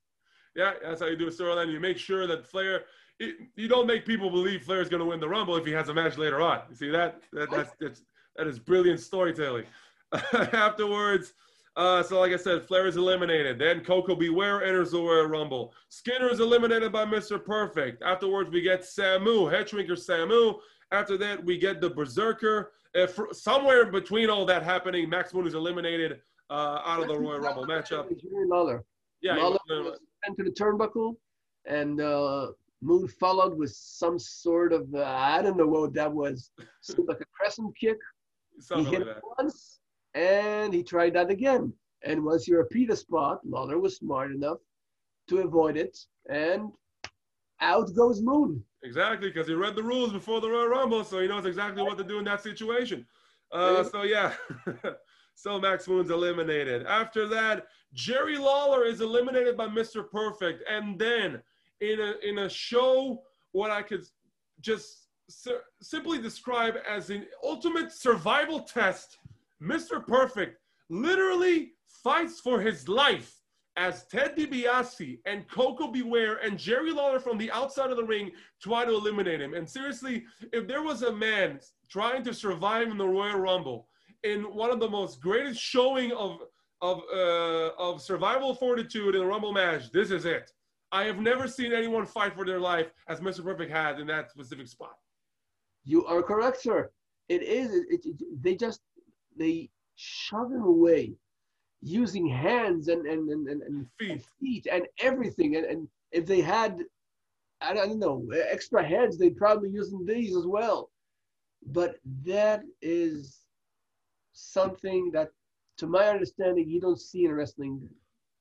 Yeah, that's how you do a storyline. You make sure that Flair, it, you don't make people believe Flair is going to win the Rumble if he has a match later on. You see that? that that's, that's that is brilliant storytelling. Afterwards, uh, so like I said, Flair is eliminated. Then Koko B. Ware enters the Royal Rumble. Skinner is eliminated by Mr. Perfect. Afterwards, we get Samu, Headshrinker Samu. After that, we get the Berserker. If somewhere between all that happening, Max Moon is eliminated uh, out of the Royal Rumble matchup. Lawler. Yeah, Lawler was sent to the turnbuckle, and uh, Moon followed with some sort of uh, I don't know what that was. Seemed like a crescent kick. Something he hit like once, and he tried that again. And once you repeat a spot, Lawler was smart enough to avoid it, and out goes Moon. Exactly, because he read the rules before the Royal Rumble, so he knows exactly what to do in that situation. Uh, so yeah, so Max Moon's eliminated. After that, Jerry Lawler is eliminated by Mr. Perfect, and then in a in a show what I could just simply describe as an ultimate survival test, Mr. Perfect literally fights for his life as Ted DiBiase and Koko B. Ware and Jerry Lawler from the outside of the ring try to eliminate him. And seriously, if there was a man trying to survive in the Royal Rumble in one of the most greatest showing of of uh, of survival fortitude in a Rumble match, this is it. I have never seen anyone fight for their life as Mr. Perfect had in that specific spot. You are correct, sir. It is. It, it, they just they shove him away using hands and and and, and, and feet. feet and everything. And, and if they had, I don't know, extra heads, they'd probably use these as well. But that is something that, to my understanding, you don't see in wrestling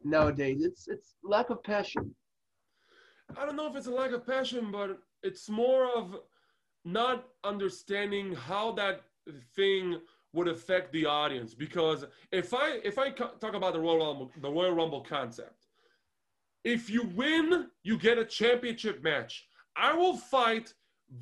nowadays. It's it's lack of passion. I don't know if it's a lack of passion, but it's more of not understanding how that thing would affect the audience because if I if I talk about the Royal Rumble, the Royal Rumble concept, if you win, you get a championship match. I will fight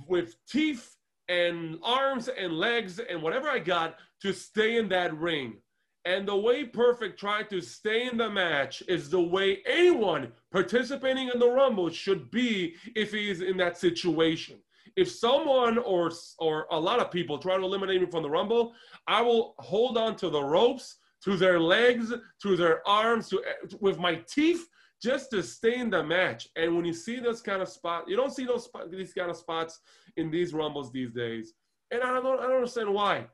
with teeth and arms and legs and whatever I got to stay in that ring. And the way Perfect tried to stay in the match is the way anyone participating in the Rumble should be if he is in that situation. If someone or or a lot of people try to eliminate me from the Rumble, I will hold on to the ropes, to their legs, to their arms, to with my teeth, just to stay in the match. And when you see this kind of spot, you don't see those these kind of spots in these Rumbles these days. And I don't I don't understand why.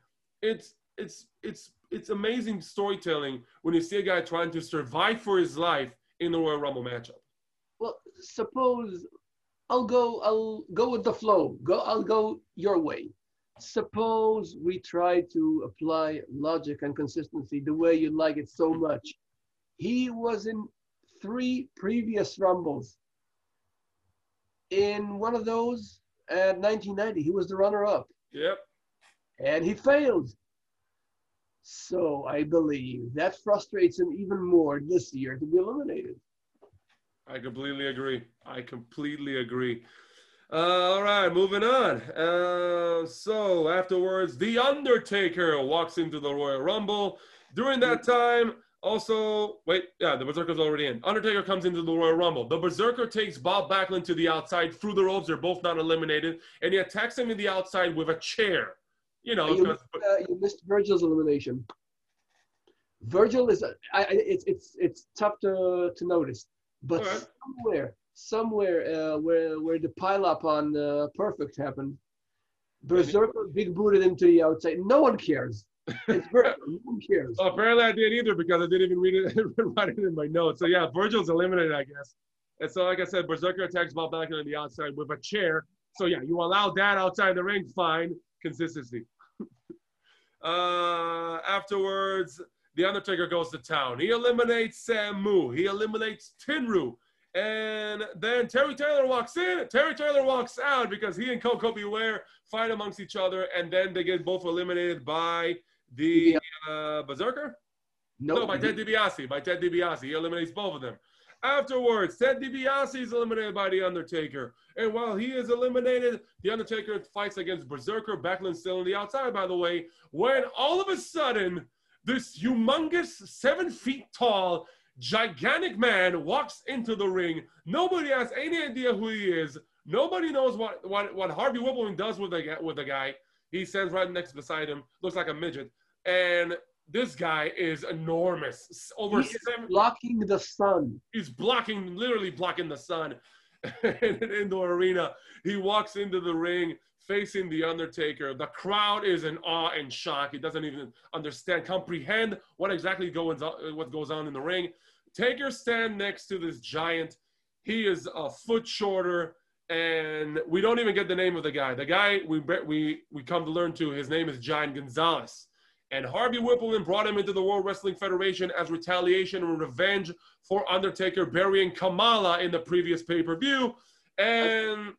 It's it's it's it's amazing storytelling when you see a guy trying to survive for his life in the Royal Rumble matchup. Well, suppose I'll go I'll go with the flow. Go I'll go your way. Suppose we try to apply logic and consistency the way you like it so much. He was in three previous Rumbles. In one of those at 1990, he was the runner up. Yep. And he failed. So I believe that frustrates him even more this year to be eliminated. I completely agree. I completely agree. Uh, all right, moving on. Uh, so afterwards, The Undertaker walks into the Royal Rumble. During that time, also, wait, yeah, the Berserker's already in. Undertaker comes into the Royal Rumble. The Berserker takes Bob Backlund to the outside through the ropes. They're both not eliminated. And he attacks him in the outside with a chair. You know, you, missed, uh, you missed Virgil's elimination. Virgil is, I, it's, it's, it's tough to, to notice, but right. somewhere, somewhere uh, where, where the pileup on uh, Perfect happened, Berserker big booted him to the outside. No one cares. It's Virgil. one cares. Apparently I did either because I didn't even read it, write it in my notes. So yeah, Virgil's eliminated, I guess. And so, like I said, Berserker attacks Bob Backlund on the outside with a chair. So yeah, you allow that outside the ring, fine. Consistency. uh, afterwards, The Undertaker goes to town. He eliminates Samu. He eliminates Tenryu. And then Terry Taylor walks in. Terry Taylor walks out because he and Koko B. Ware fight amongst each other. And then they get both eliminated by the uh, Berserker? Nope. No, by Ted DiBiase. By Ted DiBiase. He eliminates both of them. Afterwards, Ted DiBiase is eliminated by The Undertaker. And while he is eliminated, The Undertaker fights against Berserker. Backlund still on the outside, by the way, when all of a sudden, this humongous, seven feet tall, gigantic man walks into the ring. Nobody has any idea who he is. Nobody knows what, what, what Harvey Wippleman does with the, with the guy. He stands right next beside him, looks like a midget. And this guy is enormous. Over he seven, blocking the sun. He's blocking, literally blocking the sun in an indoor arena. He walks into the ring facing the Undertaker. The crowd is in awe and shock. He doesn't even understand, comprehend what exactly goes on, what goes on in the ring. Taker stand next to this giant. He is a foot shorter, and we don't even get the name of the guy. The guy we we we come to learn to his name is Giant Gonzalez. And Harvey Wippleman brought him into the World Wrestling Federation as retaliation and revenge for Undertaker burying Kamala in the previous pay per view. And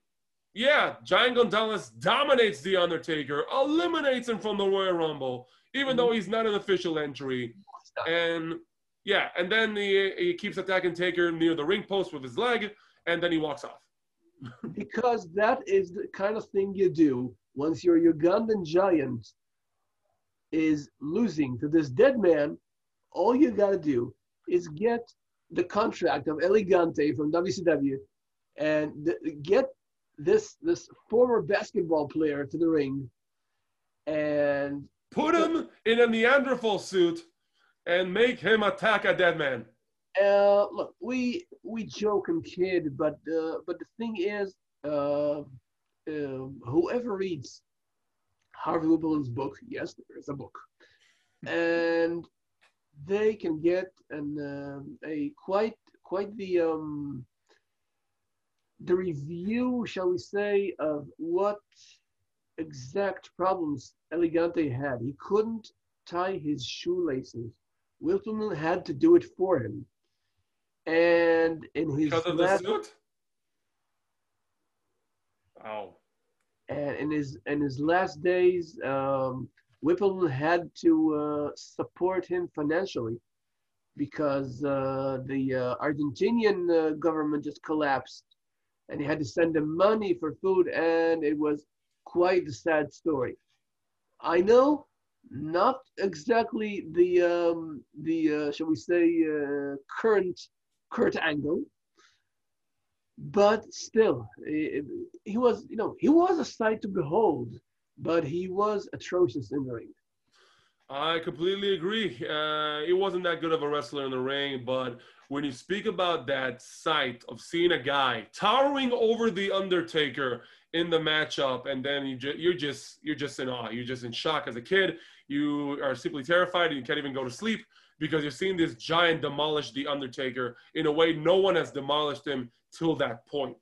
yeah, Giant Gonzalez dominates The Undertaker, eliminates him from the Royal Rumble, even though he's not an official entry. And yeah, and then he, he keeps attacking Taker near the ring post with his leg, and then he walks off. because that is the kind of thing you do once you're Ugandan giant is losing to this dead man, all you got to do is get the contract of El Gigante from WCW and th- get this this former basketball player to the ring and put him in a Neanderthal suit and make him attack a dead man. Uh, look, we we joke and kid, but uh, but the thing is, uh, uh whoever reads Harvey Wippleman's book. Yes, there is a book, and they can get an um, a quite quite the um, the review, shall we say, of what exact problems El Gigante had. He couldn't tie his shoelaces. Wilton had to do it for him. And in his because of the suit. Oh and in his in his last days, um, Whipple had to uh, support him financially because uh, the uh, Argentinian uh, government just collapsed, and he had to send him money for food, and it was quite a sad story. I know not exactly the um, the uh, shall we say uh, current Kurt Angle, but still, he was you know he was a sight to behold, but he was atrocious in the ring. I completely agree. Uh, he wasn't that good of a wrestler in the ring, but when you speak about that sight of seeing a guy towering over the Undertaker in the matchup, and then you ju- you're just you're just in awe. You're just in shock as a kid. You are simply terrified, and you can't even go to sleep because you're seeing this giant demolish the Undertaker in a way no one has demolished him till that point.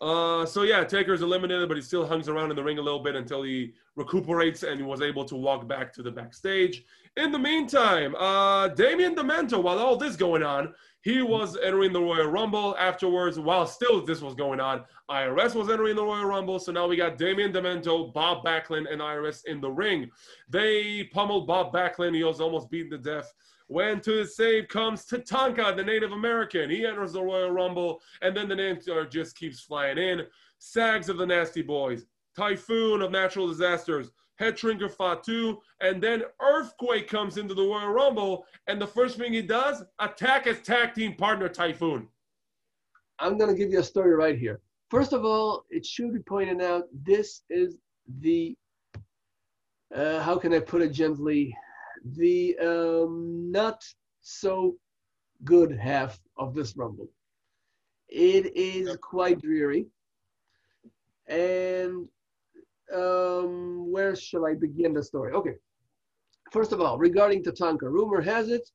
Uh, so yeah, Taker's eliminated, but he still hangs around in the ring a little bit until he recuperates and was able to walk back to the backstage. In the meantime, uh, Damien Demento, while all this going on, he was entering the Royal Rumble. Afterwards, while still this was going on, IRS was entering the Royal Rumble. So now we got Damien Demento, Bob Backlund, and IRS in the ring. They pummeled Bob Backlund. He was almost beaten to death. When to the save comes Tatanka, the Native American. He enters the Royal Rumble, and then the name just keeps flying in. Sags of the Nasty Boys, Typhoon of Natural Disasters, Head Shrinker Fatu, and then Earthquake comes into the Royal Rumble, and the first thing he does, attack his tag team partner Typhoon. I'm going to give you a story right here. First of all, it should be pointed out this is the, uh, how can I put it gently, the um, not so good half of this Rumble. It is quite dreary. And um, where shall I begin the story? Okay. First of all, regarding Tatanka, rumor has it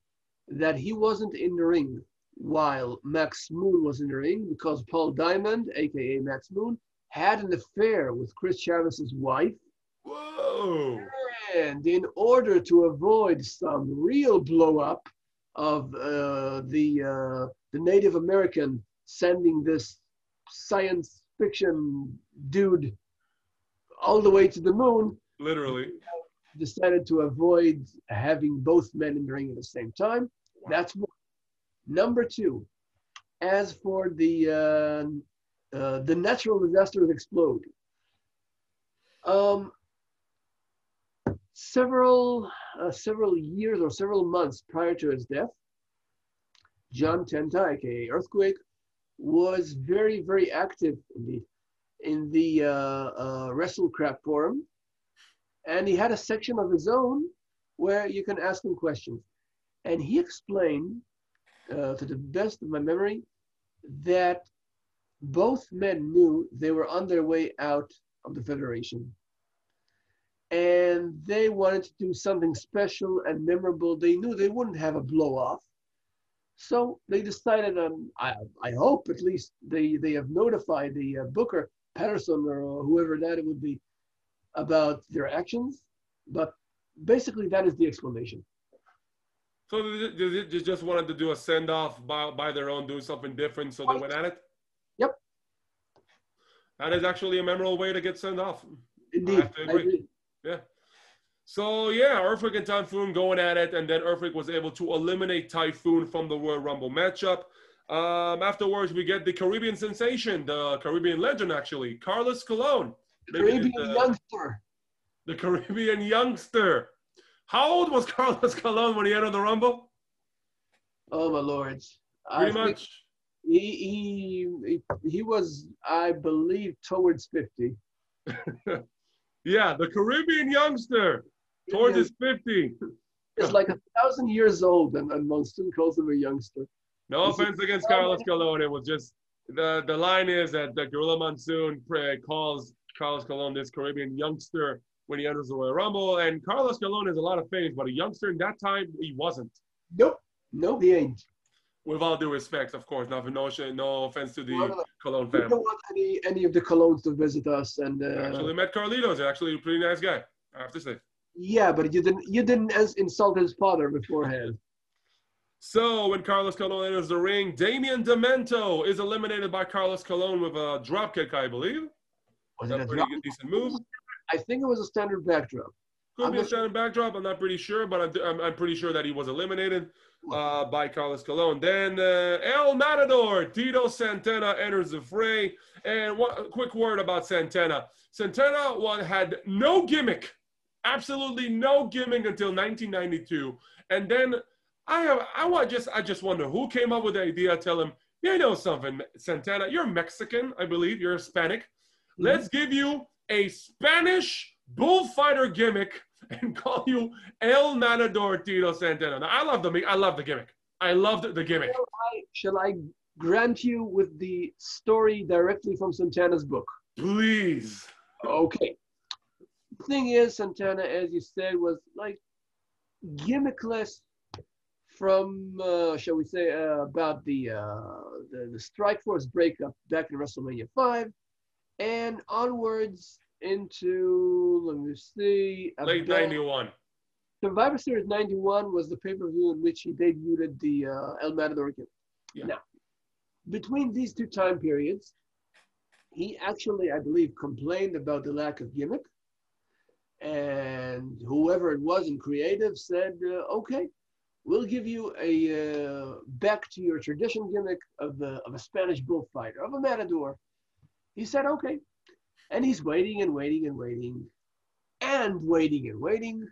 that he wasn't in the ring while Max Moon was in the ring because Paul Diamond, aka Max Moon, had an affair with Chris Chavis's wife. Whoa! And in order to avoid some real blow up of uh, the uh, the Native American sending this science fiction dude all the way to the moon. Literally. Decided to avoid having both men in the ring at the same time. Wow. That's one. Number two, as for the uh, uh, the natural disasters explode. Um, several uh, several years or several months prior to his death, John Tenta, aka Earthquake, was very very active indeed in the uh, uh, WrestleCrap forum, and he had a section of his own where you can ask him questions, and he explained, uh, to the best of my memory, that both men knew they were on their way out of the federation and they wanted to do something special and memorable. They knew they wouldn't have a blow off. So they decided, um, I, I hope at least they, they have notified the uh, Booker Patterson or whoever that it would be about their actions. But basically, that is the explanation. So they, they just wanted to do a send off by, by their own, do something different, so they went at it? Yep. That is actually a memorable way to get sent off. Indeed. I, I yeah. So yeah, Earthquake and Typhoon going at it, and then Earthquake was able to eliminate Typhoon from the Royal Rumble matchup. Um, afterwards, we get the Caribbean sensation, the Caribbean legend, actually, Carlos Colon. The Caribbean the, youngster. The Caribbean youngster. How old was Carlos Colon when he entered the Rumble? Oh my lords! Pretty I much. He, he he was, I believe, towards fifty. yeah, the Caribbean youngster towards his fifty. It's like a thousand years old, and, and Monsoon calls him a youngster. No offense against oh, Carlos Colon. It was just the the line is that the Gorilla Monsoon calls Carlos Colon this Caribbean youngster when he enters the Royal Rumble, and Carlos Colon has a lot of fame, but a youngster in that time he wasn't. Nope, nope, he ain't. With all due respect, of course, nothing, no, no offense to the no. Colon family. We don't want any any of the Colons to visit us, and uh, actually met Carlitos. Actually, a pretty nice guy, I have to say. Yeah, but you didn't you didn't as insult his father beforehand. So when Carlos Colon enters the ring, Damien Demento is eliminated by Carlos Colon with a dropkick, I believe. Was that a pretty good, decent move? I think it was a standard backdrop. Could I'm be a standard sure. backdrop. I'm not pretty sure, but I'm, I'm, I'm pretty sure that he was eliminated uh, by Carlos Colon. Then uh, El Matador, Tito Santana enters the fray. And one quick word about Santana. Santana one, had no gimmick Absolutely no gimmick until 1992. And then I have I want just I just wonder who came up with the idea. Tell him, you know something, Santana, you're Mexican, I believe, you're Hispanic. Mm-hmm. Let's give you a Spanish bullfighter gimmick and call you El Matador Tito Santana. Now, I love the I love the gimmick. I loved the gimmick. Shall I, shall I grant you with the story directly from Santana's book? Please. Okay. Thing is, Santana, as you said, was like gimmickless from, uh, shall we say, uh, about the, uh, the the Strike Force breakup back in WrestleMania five, and onwards into let me see, late '91. Survivor Series '91 was the pay per view in which he debuted the uh, El Matador Yeah. Now, between these two time periods, he actually, I believe, complained about the lack of gimmick. And whoever it was in creative said, uh, okay, we'll give you a uh, back to your tradition gimmick of, the, of a Spanish bullfighter, of a matador. He said, okay. And he's waiting and waiting and waiting and waiting and waiting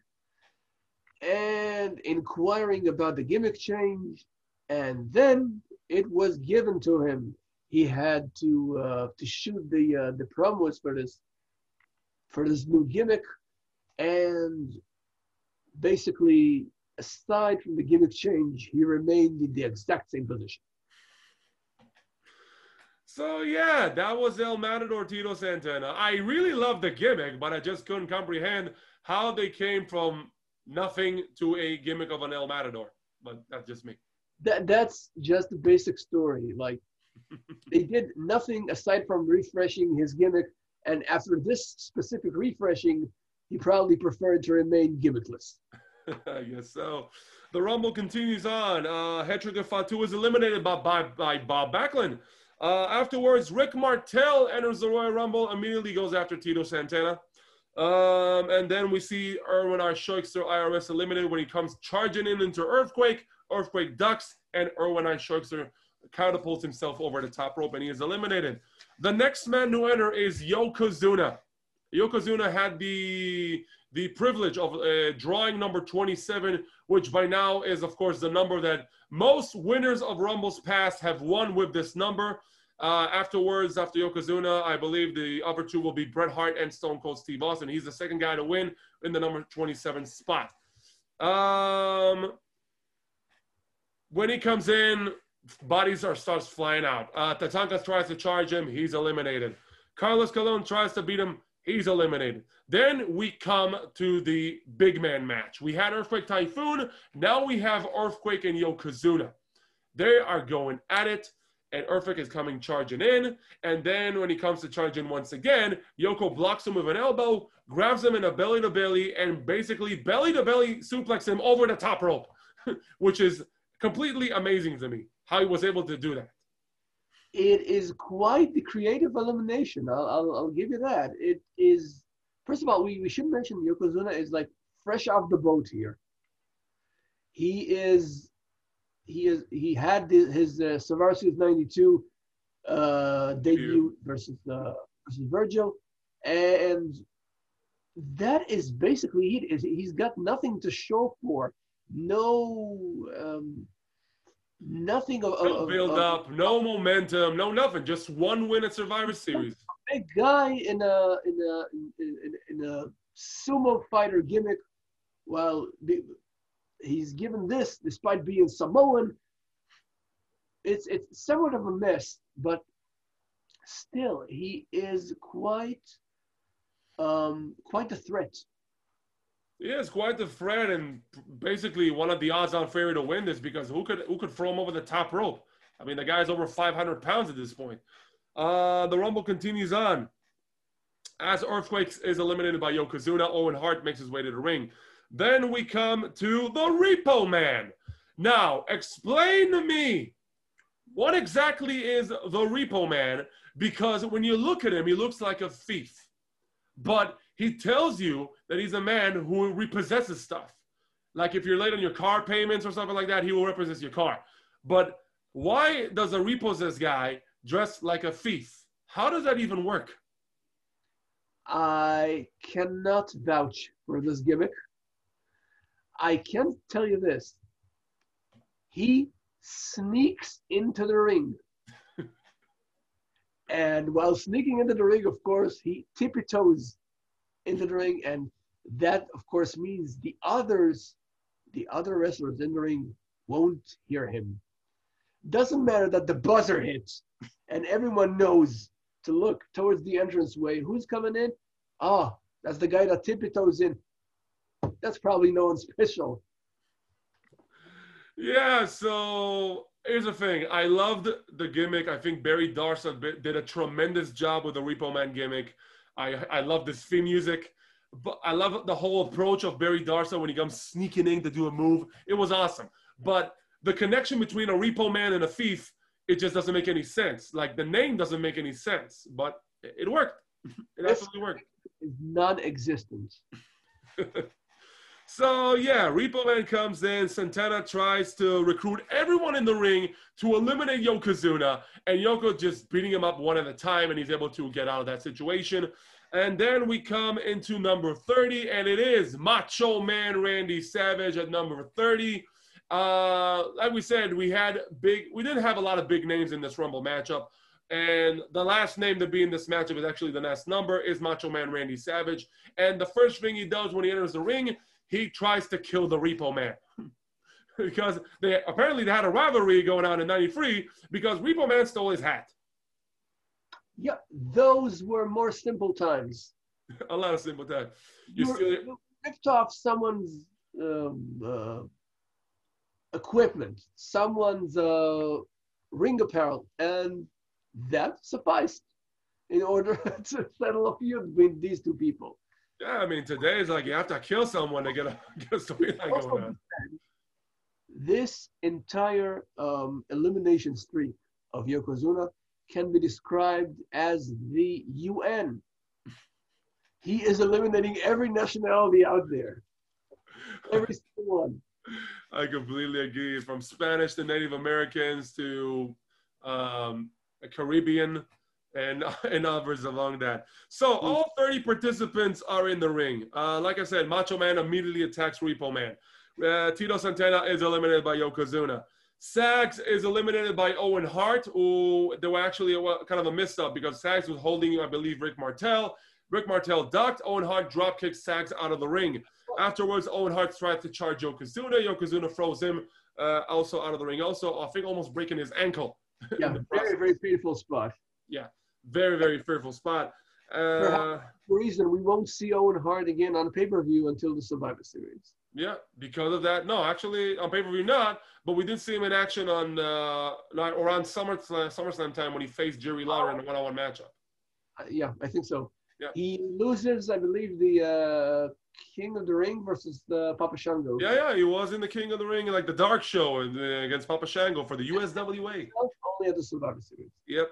and inquiring about the gimmick change. And then it was given to him he had to uh, to shoot the uh, the promos for this for this new gimmick, and basically, aside from the gimmick change, he remained in the exact same position. So yeah, that was El Matador Tito Santana. I really love the gimmick, but I just couldn't comprehend how they came from nothing to a gimmick of an El Matador. But that's just me. That that's just the basic story. Like they did nothing aside from refreshing his gimmick. And after this specific refreshing, he probably preferred to remain gimmickless. I guess so. The Rumble continues on. Uh, Headshrinker Fatu is eliminated by, by, by Bob Backlund. Uh, afterwards, Rick Martel enters the Royal Rumble, immediately goes after Tito Santana. Um, and then we see Irwin R. Schyster IRS eliminated when he comes charging in into Earthquake. Earthquake ducks, and Irwin R. Catapults himself over the top rope and he is eliminated. The next man to enter is Yokozuna. Yokozuna had the the privilege of uh, drawing number 27, which by now is, of course, the number that most winners of Rumbles past have won with this number. Uh, afterwards, after Yokozuna, I believe the other two will be Bret Hart and Stone Cold Steve Austin. He's the second guy to win in the number 27 spot. Um, when he comes in, bodies are starts flying out. Uh, Tatanka tries to charge him, he's eliminated. Carlos Colon tries to beat him, he's eliminated. Then we come to the big man match. We had Earthquake Typhoon, now we have Earthquake and Yokozuna. They are going at it, and Earthquake is coming charging in. And then when he comes to charging once again, Yoko blocks him with an elbow, grabs him in a belly to belly, and basically belly to belly suplex him over the top rope, which is completely amazing to me how he was able to do that. It is quite the creative elimination. I'll, I'll, I'll give you that. It is, first of all, we, we should mention Yokozuna is like fresh off the boat here. He is, he is, he had the, his uh, Survivor 92 uh, debut versus uh, versus Virgil, and that is basically it. He's got nothing to show for. No, um, nothing of, no build of, up, no momentum, no nothing. Just one win at Survivor Series. A guy in a in a in, in a sumo fighter gimmick, well, he's given this despite being Samoan. It's it's somewhat of a mess, but still, he is quite um, quite a threat yeah, it's quite the threat, and basically one of the odds-on favorite to win this because who could who could throw him over the top rope? I mean, the guy's over 500 pounds at this point. Uh, the Rumble continues on. As Earthquakes is eliminated by Yokozuna, Owen Hart makes his way to the ring. Then we come to the Repo Man. Now, explain to me what exactly is the Repo Man? Because when you look at him, he looks like a thief. But he tells you that he's a man who repossesses stuff. Like if you're late on your car payments or something like that, he will repossess your car. But why does a repossessed guy dress like a thief? How does that even work? I cannot vouch for this gimmick. I can tell you this. He sneaks into the ring. and while sneaking into the ring, of course, he tippy toes into the ring. And that, of course, means the others, the other wrestlers in the ring won't hear him. Doesn't matter that the buzzer hits and everyone knows to look towards the entranceway. Who's coming in? Ah, that's the guy that tippy toes in. That's probably no one special. Yeah, so here's the thing. I loved the gimmick. I think Barry Darsow did a tremendous job with the Repo Man gimmick. I I love this theme music. But I love the whole approach of Barry Darsow when he comes sneaking in to do a move. It was awesome. But the connection between a repo man and a thief, it just doesn't make any sense. Like the name doesn't make any sense, but it worked. It absolutely worked. Is non-existence. so yeah, Repo Man comes in. Santana tries to recruit everyone in the ring to eliminate Yokozuna, and Yoko just beating him up one at a time, and he's able to get out of that situation. And then we come into number 30, and it is Macho Man Randy Savage at number 30. Uh, like we said, we had big, we didn't have a lot of big names in this Rumble matchup. And the last name to be in this matchup is actually the last number is Macho Man Randy Savage. And the first thing he does when he enters the ring, he tries to kill the Repo Man. because they apparently they had a rivalry going on in 93 because Repo Man stole his hat. Yeah, those were more simple times. a lot of simple times. You, you, still... you ripped off someone's um, uh, equipment, someone's uh, ring apparel, and that sufficed in order to settle a feud between these two people. Yeah, I mean, today is like you have to kill someone to get a, get a storyline going on. This entire um, elimination streak of Yokozuna can be described as the UN. He is eliminating every nationality out there, every single one. I completely agree. From Spanish to Native Americans to um, Caribbean and and others along that. So all 30 participants are in the ring. Uh, like I said, Macho Man immediately attacks Repo Man. Uh, Tito Santana is eliminated by Yokozuna. Sags is eliminated by Owen Hart, who they were actually a, kind of a mess up because Sags was holding, I believe, Rick Martel. Rick Martel ducked. Owen Hart drop kicked Sags out of the ring. Afterwards, Owen Hart tried to charge Yokozuna. Yokozuna throws him uh, also out of the ring. Also, I think almost breaking his ankle. Yeah, very, very painful spot. Yeah, very, very fearful spot. Uh, For reason, we won't see Owen Hart again on pay per view until the Survivor Series. Yeah, because of that. No, actually, on pay per view, not. But we did see him in action on uh, around SummerSlam, SummerSlam time when he faced Jerry Lawler in a one on one matchup. Uh, yeah, I think so. Yeah. He loses, I believe, the uh, King of the Ring versus the Papa Shango. Yeah, yeah, he was in the King of the Ring, like the Dark Show against Papa Shango for the USWA. Only at the Survivor Series. Yep.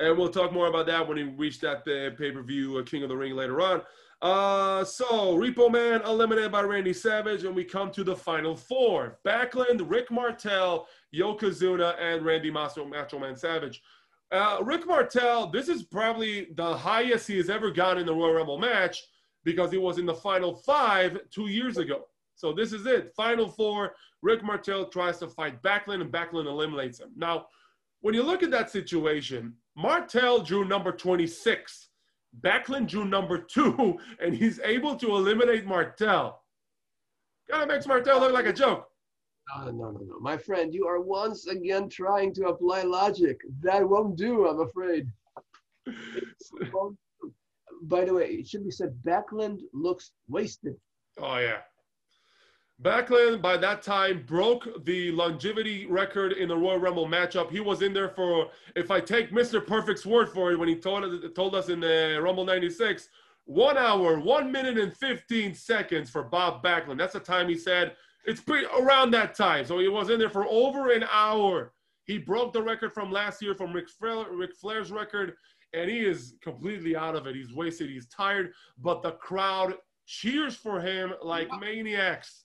And we'll talk more about that when we reach that uh, pay per view uh, King of the Ring later on. Uh, so Repo Man eliminated by Randy Savage, and we come to the final four: Backlund, Rick Martel, Yokozuna, and Randy Macho, Macho Man Savage. Uh, Rick Martel, this is probably the highest he has ever gotten in the Royal Rumble match because he was in the final five two years ago. So this is it. Final four. Rick Martel tries to fight Backlund, and Backlund eliminates him. Now, when you look at that situation, Martel drew number 26. Backlund drew number two, and he's able to eliminate Martel. Kind of makes Martel look like a joke. No, no, no, no. My friend, you are once again trying to apply logic. That won't do, I'm afraid. by the way, it should be said Backlund looks wasted. Oh yeah. Backlund by that time broke the longevity record in the Royal Rumble matchup. He was in there for, if I take Mr. Perfect's word for it, when he told, told us in the Rumble 96, one hour, one minute and 15 seconds for Bob Backlund. That's the time he said. It's pretty around that time. So he was in there for over an hour. He broke the record from last year from Ric, Flair, Ric Flair's record and he is completely out of it. He's wasted. He's tired, but the crowd cheers for him like maniacs.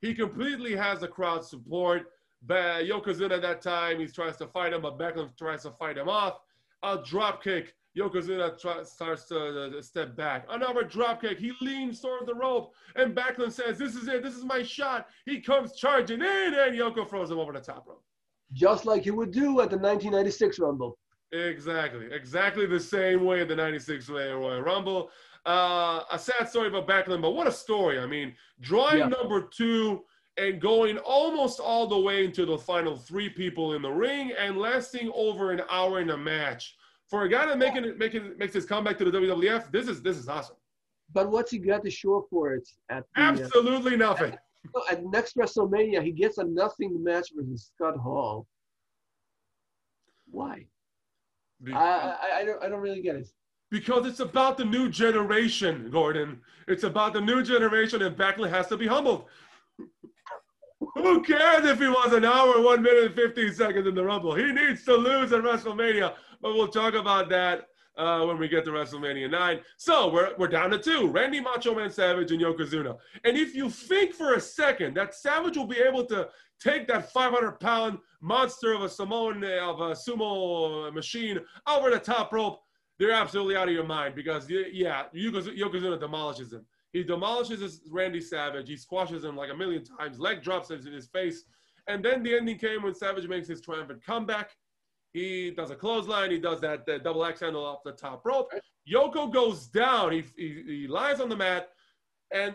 He completely has the crowd support. But Yokozuna at that time, he tries to fight him, but Backlund tries to fight him off. A drop kick Yokozuna try, starts to uh, step back. Another dropkick. He leans toward the rope, and Backlund says, "This is it. This is my shot." He comes charging in, and Yoko throws him over the top rope. Just like he would do at the 1996 Rumble. Exactly, exactly the same way the '96 Royal Rumble. Uh, a sad story about Backlund, but what a story! I mean, drawing yeah. number two and going almost all the way into the final three people in the ring and lasting over an hour in a match for a guy that making it making makes his comeback to the WWF, this is this is awesome. But what's he got to show for it? At the, uh, absolutely uh, nothing. At, at, next WrestleMania, he gets a nothing match versus Scott Hall. Why? I, I, I don't I don't really get it. Because it's about the new generation, Gordon. It's about the new generation, and Backlund has to be humbled. Who cares if he was an hour, one minute, and 15 seconds in the Rumble? He needs to lose at WrestleMania but we'll talk about that uh, when we get to WrestleMania 9. So we're, we're down to two Randy Macho Man Savage and Yokozuna. And if you think for a second that Savage will be able to take that 500 pound monster of a Samoan, of a sumo machine over the top rope, they're absolutely out of your mind because, yeah, Yokozuna demolishes him. He demolishes Randy Savage. He squashes him like a million times. Leg drops him in his face. And then the ending came when Savage makes his triumphant comeback. He does a clothesline. He does that, that double axe handle off the top rope. Yoko goes down. He, he, he lies on the mat. And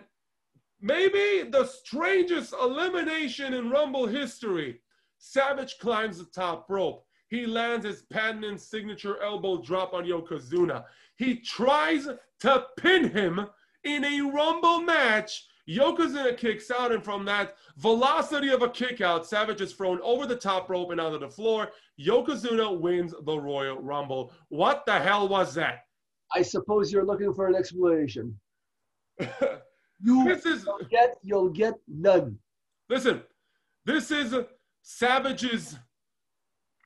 maybe the strangest elimination in Rumble history. Savage climbs the top rope. He lands his patented signature elbow drop on Yokozuna. He tries to pin him in a Rumble match Yokozuna kicks out, and from that velocity of a kick out, Savage is thrown over the top rope and onto the floor. Yokozuna wins the Royal Rumble. What the hell was that? I suppose you're looking for an explanation. you this is, you'll get you'll get none. Listen, this is Savage's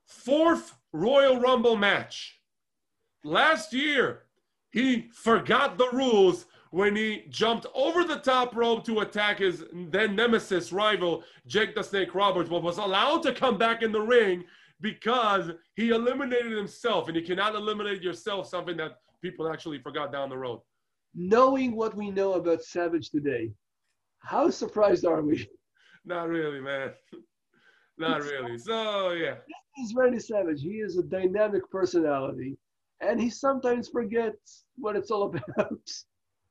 fourth Royal Rumble match. Last year, he forgot the rules when he jumped over the top rope to attack his then nemesis rival, Jake the Snake Roberts, but was allowed to come back in the ring because he eliminated himself. And you cannot eliminate yourself, something that people actually forgot down the road. Knowing what we know about Savage today, how surprised are we? Not really, man. Not really. So, yeah. This is Randy Savage. He is a dynamic personality, and he sometimes forgets what it's all about.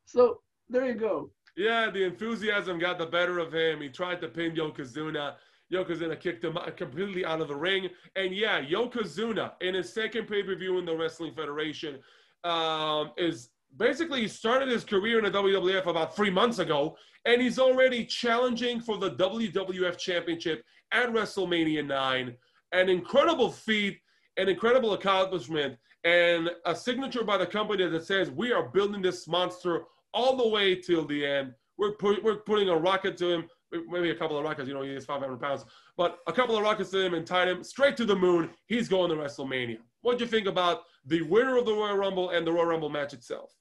So there you go. Yeah, the enthusiasm got the better of him. He tried to pin Yokozuna. Yokozuna kicked him completely out of the ring. And yeah, Yokozuna, in his second pay per view in the Wrestling Federation, um, is basically he started his career in the WWF about three months ago, and he's already challenging for the WWF Championship at WrestleMania 9. An incredible feat, an incredible accomplishment, and a signature by the company that says, We are building this monster all the way till the end. We're, we're putting a rocket to him, maybe a couple of rockets, you know, he is 500 pounds, but a couple of rockets to him and tied him straight to the moon. He's going to WrestleMania. What do you think about the winner of the Royal Rumble and the Royal Rumble match itself?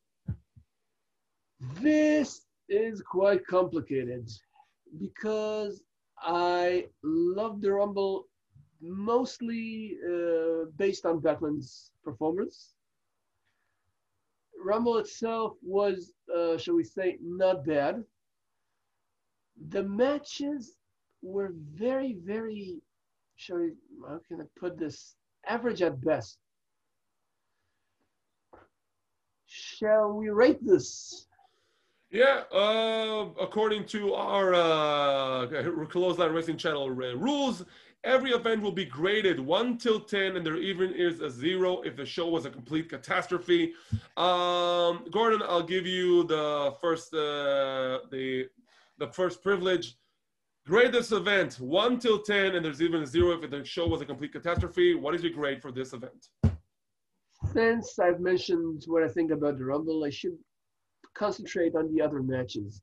This is quite complicated because I love the Rumble mostly uh, based on Backlund's performance. Rumble itself was, uh, shall we say, not bad. The matches were very, very, shall we, how can I put this, average at best. Shall we rate this? Yeah, uh, according to our uh, line racing Channel rules, Every event will be graded 1 till 10, and there even is a 0 if the show was a complete catastrophe. Um, Gordon, I'll give you the first, uh, the, the first privilege. Grade this event 1 till 10, and there's even a 0 if the show was a complete catastrophe. What is your grade for this event? Since I've mentioned what I think about the Rumble, I should concentrate on the other matches.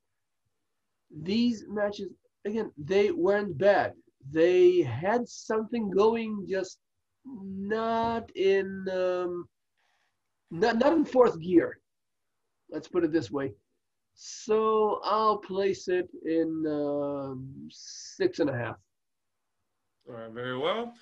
These matches, again, they weren't bad they had something going, just not in um, not not in fourth gear. Let's put it this way. So I'll place it in um, six and a half. All right, very well.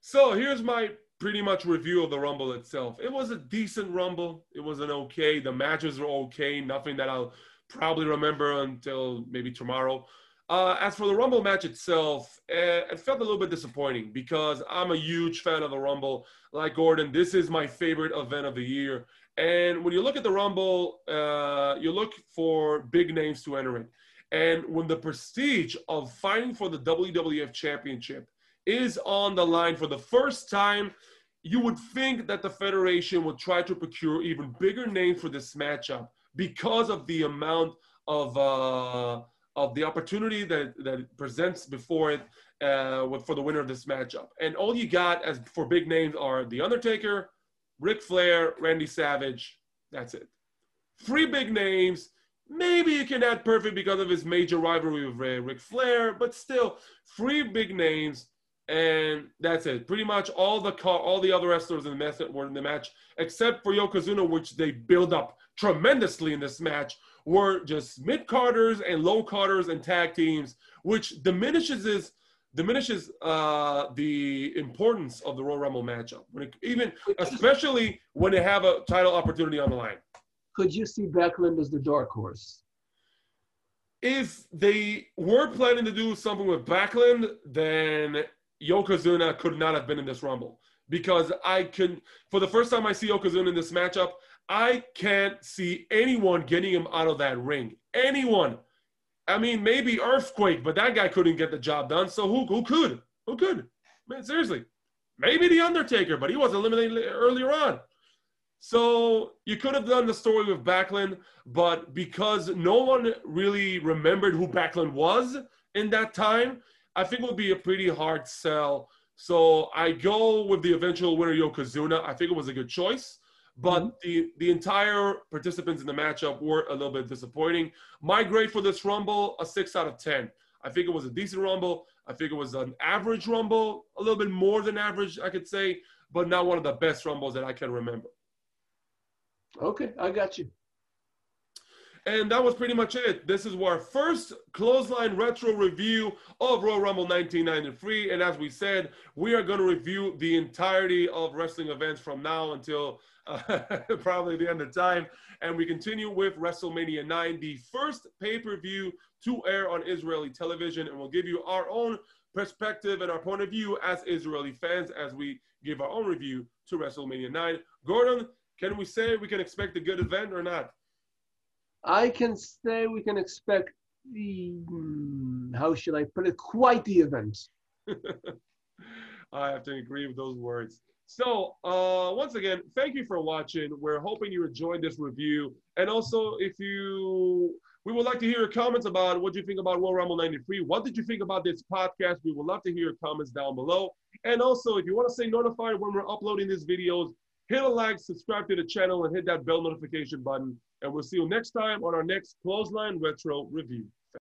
So here's my pretty much review of the Rumble itself. It was a decent Rumble. It was an okay. The matches were okay. Nothing that I'll probably remember until maybe tomorrow. Uh, as for the Rumble match itself, uh, it felt a little bit disappointing because I'm a huge fan of the Rumble. Like Gordon, this is my favorite event of the year. And when you look at the Rumble, uh, you look for big names to enter it. And when the prestige of fighting for the WWF Championship is on the line for the first time, you would think that the Federation would try to procure even bigger names for this matchup because of the amount of uh, of the opportunity that that presents before it uh, with, for the winner of this matchup. And all you got as for big names are The Undertaker, Ric Flair, Randy Savage. That's it. Three big names. Maybe you can add Perfect because of his major rivalry with Ric Flair, but still, three big names, and that's it. Pretty much all the car, all the other wrestlers in the match were in the match, except for Yokozuna, which they build up tremendously in this match, were just mid carders and low carders and tag teams, which diminishes his diminishes uh, the importance of the Royal Rumble matchup. When it, even especially when they have a title opportunity on the line. Could you see Backlund as the dark horse? If they were planning to do something with Backlund, then Yokozuna could not have been in this Rumble because I can. For the first time I see Yokozuna in this matchup, I can't see anyone getting him out of that ring. Anyone. I mean, maybe Earthquake, but that guy couldn't get the job done. So who, who could? Who could? Man, seriously. Maybe The Undertaker, but he was eliminated earlier on. So you could have done the story with Backlund, but because no one really remembered who Backlund was in that time, I think it would be a pretty hard sell. So I go with the eventual winner, Yokozuna. I think it was a good choice. But mm-hmm. the, the entire participants in the matchup were a little bit disappointing. My grade for this Rumble, a 6 out of 10. I think it was a decent Rumble. I think it was an average Rumble, a little bit more than average, I could say, but not one of the best Rumbles that I can remember. Okay, I got you. And that was pretty much it. This is our first clothesline retro review of Royal Rumble 1993. And as we said, we are going to review the entirety of wrestling events from now until uh, probably the end of time. And we continue with WrestleMania 9, the first pay per view to air on Israeli television. And we'll give you our own perspective and our point of view as Israeli fans as we give our own review to WrestleMania 9. Gordon, can we say we can expect a good event or not? I can say we can expect the, hmm, how should I put it, quite the event. I have to agree with those words. So, uh, once again, thank you for watching. We're hoping you enjoyed this review. And also, if you, we would like to hear your comments about what you think about Royal Rumble 93. What did you think about this podcast? We would love to hear your comments down below. And also, if you want to stay notified when we're uploading these videos, hit a like, subscribe to the channel, and hit that bell notification button. And we'll see you next time on our next Clothesline Retro review.